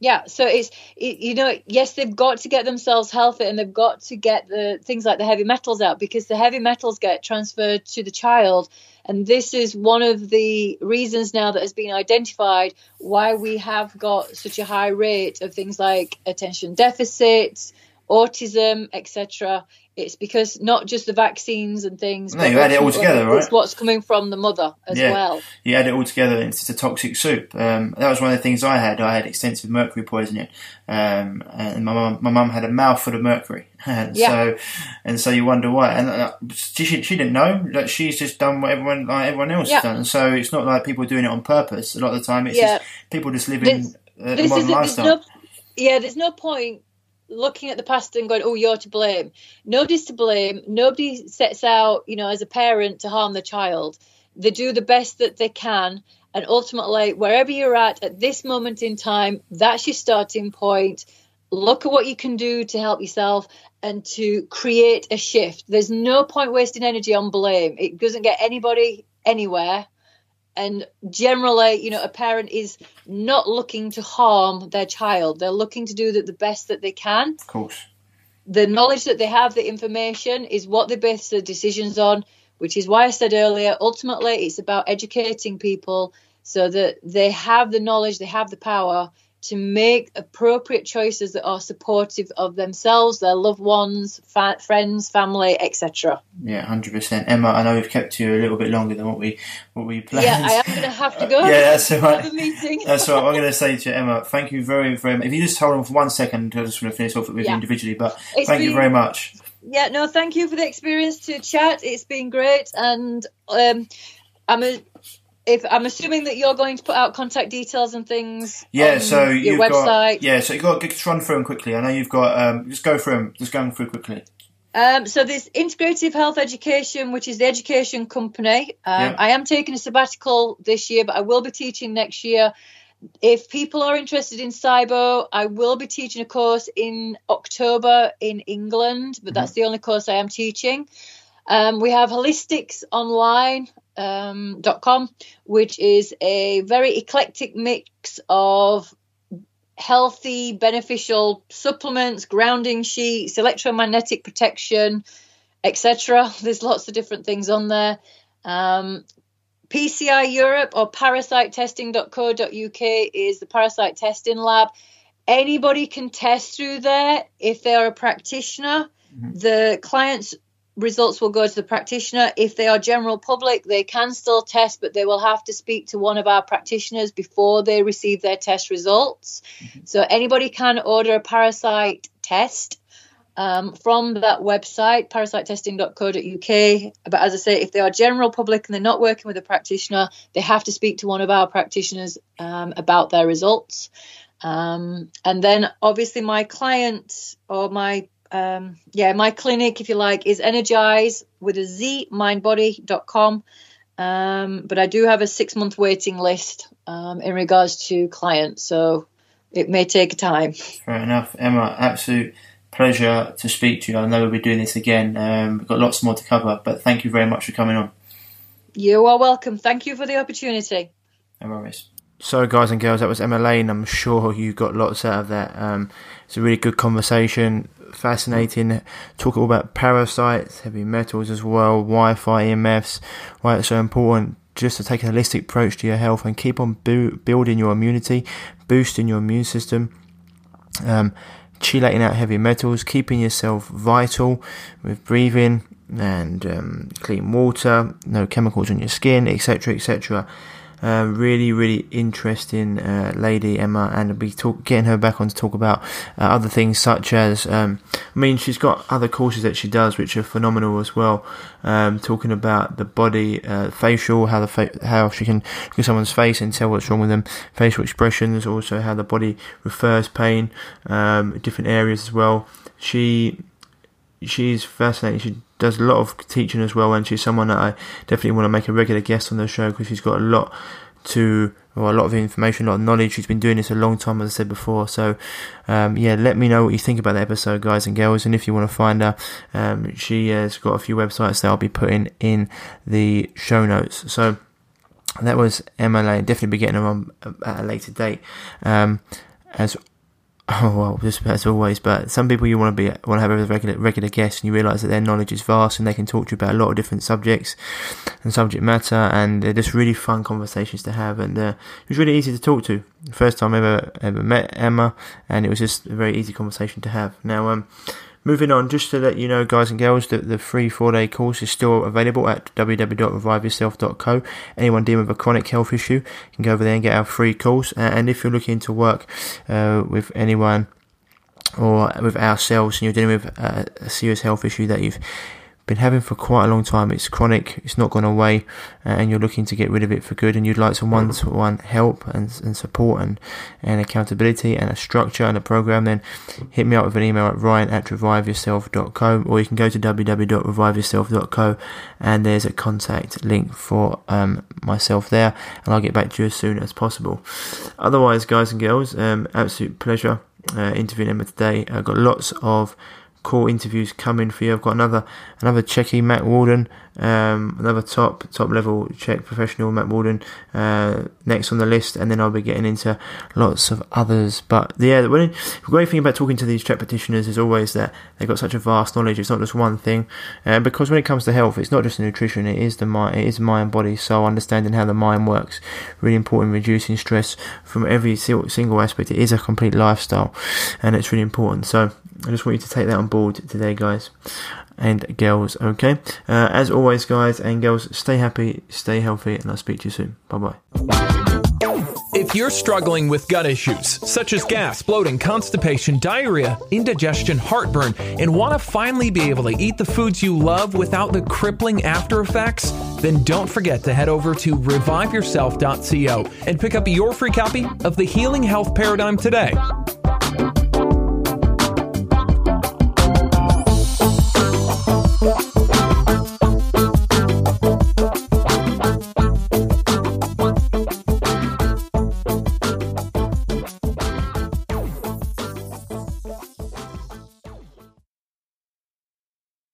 Yeah, so it's it, you know yes they've got to get themselves healthy and they've got to get the things like the heavy metals out because the heavy metals get transferred to the child and this is one of the reasons now that has been identified why we have got such a high rate of things like attention deficits, autism, etc. It's because not just the vaccines and things. No, you add it all together, right? It's what's coming from the mother as Yeah. well. You add it all together, and it's a toxic soup. Um, that was one of the things I had. I had extensive mercury poisoning, um, and my mum, my mum had a mouthful of mercury. And Yeah. So, and so you wonder why. And uh, she, she didn't know. Like she's just done what everyone like everyone else Yeah. has done. So it's not like people doing it on purpose. A lot of the time, it's Yeah. just people just living This- uh, a This modern is lifestyle. no, yeah. There's no point looking at the past and going, "Oh, you're to blame." Nobody's to blame. Nobody sets out, you know, as a parent to harm the child. They do the best that they can, and ultimately, wherever you're at at this moment in time, that's your starting point. Look at what you can do to help yourself and to create a shift. There's no point wasting energy on blame. It doesn't get anybody anywhere. And generally, you know, a parent is not looking to harm their child. They're looking to do the, the best that they can. Of course. The knowledge that they have, the information, is what they base their decisions on, which is why I said earlier, ultimately, it's about educating people so that they have the knowledge, they have the power to make appropriate choices that are supportive of themselves, their loved ones, fa- friends, family, etc. Yeah, hundred percent. Emma, I know we've kept you a little bit longer than what we what we planned. Yeah, I am going to have to go. Yeah, that's all right. Meeting. That's what I'm going to say to you, Emma. Thank you very, very much. If you just hold on for one second, I just want to finish off with you Yeah. individually. But It's thank you very much. Yeah, no, thank you for the experience to chat. It's been great, and um, I'm a, if I'm assuming that you're going to put out contact details and things. Yeah, on so your you've website. got yeah, so you got just run through them quickly. I know you've got um, just go through them. Just going through quickly. Um, so there's Integrative Health Education, which is the education company. Um, Yeah. I am taking a sabbatical this year, but I will be teaching next year. If people are interested in cyber, I will be teaching a course in October in England, but that's the only course I am teaching. Um, we have holisticsonline.com, um, which is a very eclectic mix of healthy, beneficial supplements, grounding sheets, electromagnetic protection, etc. There's lots of different things on there. Um, PCI Europe or parasitetesting.co.uk is the parasite testing lab. Anybody can test through there if they are a practitioner. The client's results will go to the practitioner. If they are general public, they can still test, but they will have to speak to one of our practitioners before they receive their test results. So anybody can order a parasite test um, from that website, parasitetesting.co.uk. But as I say, if they are general public and they're not working with a practitioner, they have to speak to one of our practitioners um, about their results. Um, and then obviously my client or my um, yeah, my clinic, if you like, is energize with a Z, mindbody.com. Um, but I do have a six month waiting list um, in regards to clients, so it may take time. Fair enough, Emma. Absolute pleasure to speak to you. I know we'll be doing this again. Um, we've got lots more to cover, but thank you very much for coming on. You are welcome. Thank you for the opportunity. No worries. So, guys and girls, that was Emma Lane. I'm sure you got lots out of that. Um, it's a really good conversation, fascinating. Talk all about parasites, heavy metals as well, Wi-Fi, EMFs. Why it's so important just to take a holistic approach to your health and keep on bu- building your immunity, boosting your immune system. Um, chelating out heavy metals, keeping yourself vital with breathing and um, clean water, no chemicals on your skin, etc., etc. Uh, really, really interesting uh, lady Emma, and we'll be talk- getting her back on to talk about uh, other things such as, um, I mean, she's got other courses that she does which are phenomenal as well. Um, talking about the body, uh, facial, how the fa- how she can look at someone's face and tell what's wrong with them, facial expressions, also how the body refers pain, um, different areas as well. She she's fascinating. She does a lot of teaching as well, and she's someone that I definitely want to make a regular guest on the show because she's got a lot to, well, a lot of information, a lot of knowledge. She's been doing this a long time, as I said before. So, um, yeah, let me know what you think about the episode, guys and girls. And if you want to find her, um, she has got a few websites that I'll be putting in the show notes. So, that was Emma Lane. Definitely be getting her on at a later date. Um, as Oh well, just as always. But some people you want to be want to have a regular regular guest, and you realise that their knowledge is vast, and they can talk to you about a lot of different subjects and subject matter, and they're just really fun conversations to have. And uh, it was really easy to talk to. First time I ever ever met Emma, and it was just a very easy conversation to have. Now, um, Moving on, just to let you know, guys and girls, that the free four day course is still available at www.reviveyourself.co. Anyone dealing with a chronic health issue can go over there and get our free course. And if you're looking to work uh, with anyone or with ourselves and you're dealing with a, a serious health issue that you've been having for quite a long time. It's chronic, it's not gone away, uh, and you're looking to get rid of it for good. And you'd like some one to one help and, and support and, and accountability and a structure and a program, then hit me up with an email at ryan at reviveyourself.co or you can go to www.reviveyourself.co and there's a contact link for um, myself there, and I'll get back to you as soon as possible. Otherwise, guys and girls, um, absolute pleasure uh, interviewing Emma today. I've got lots of cool interviews coming for you. I've got another another Chekie, Matt Walden, um, another top top level CHEK professional, Matt Walden, uh, next on the list, and then I'll be getting into lots of others. But yeah, the, the great thing about talking to these CHEK practitioners is always that they've got such a vast knowledge. It's not just one thing, uh, because when it comes to health, it's not just nutrition. It is the mind, it is mind, body, So Understanding how the mind works, really important. Reducing stress from every single aspect. It is a complete lifestyle, and it's really important. So I just want you to take that on board today, guys and girls. Okay, uh, as always, guys and girls, stay happy, stay healthy, and I'll speak to you soon. Bye bye. If you're struggling with gut issues such as gas, bloating, constipation, diarrhea, indigestion, heartburn, and want to finally be able to eat the foods you love without the crippling after effects, then don't forget to head over to reviveyourself.co and pick up your free copy of The Healing Health Paradigm today.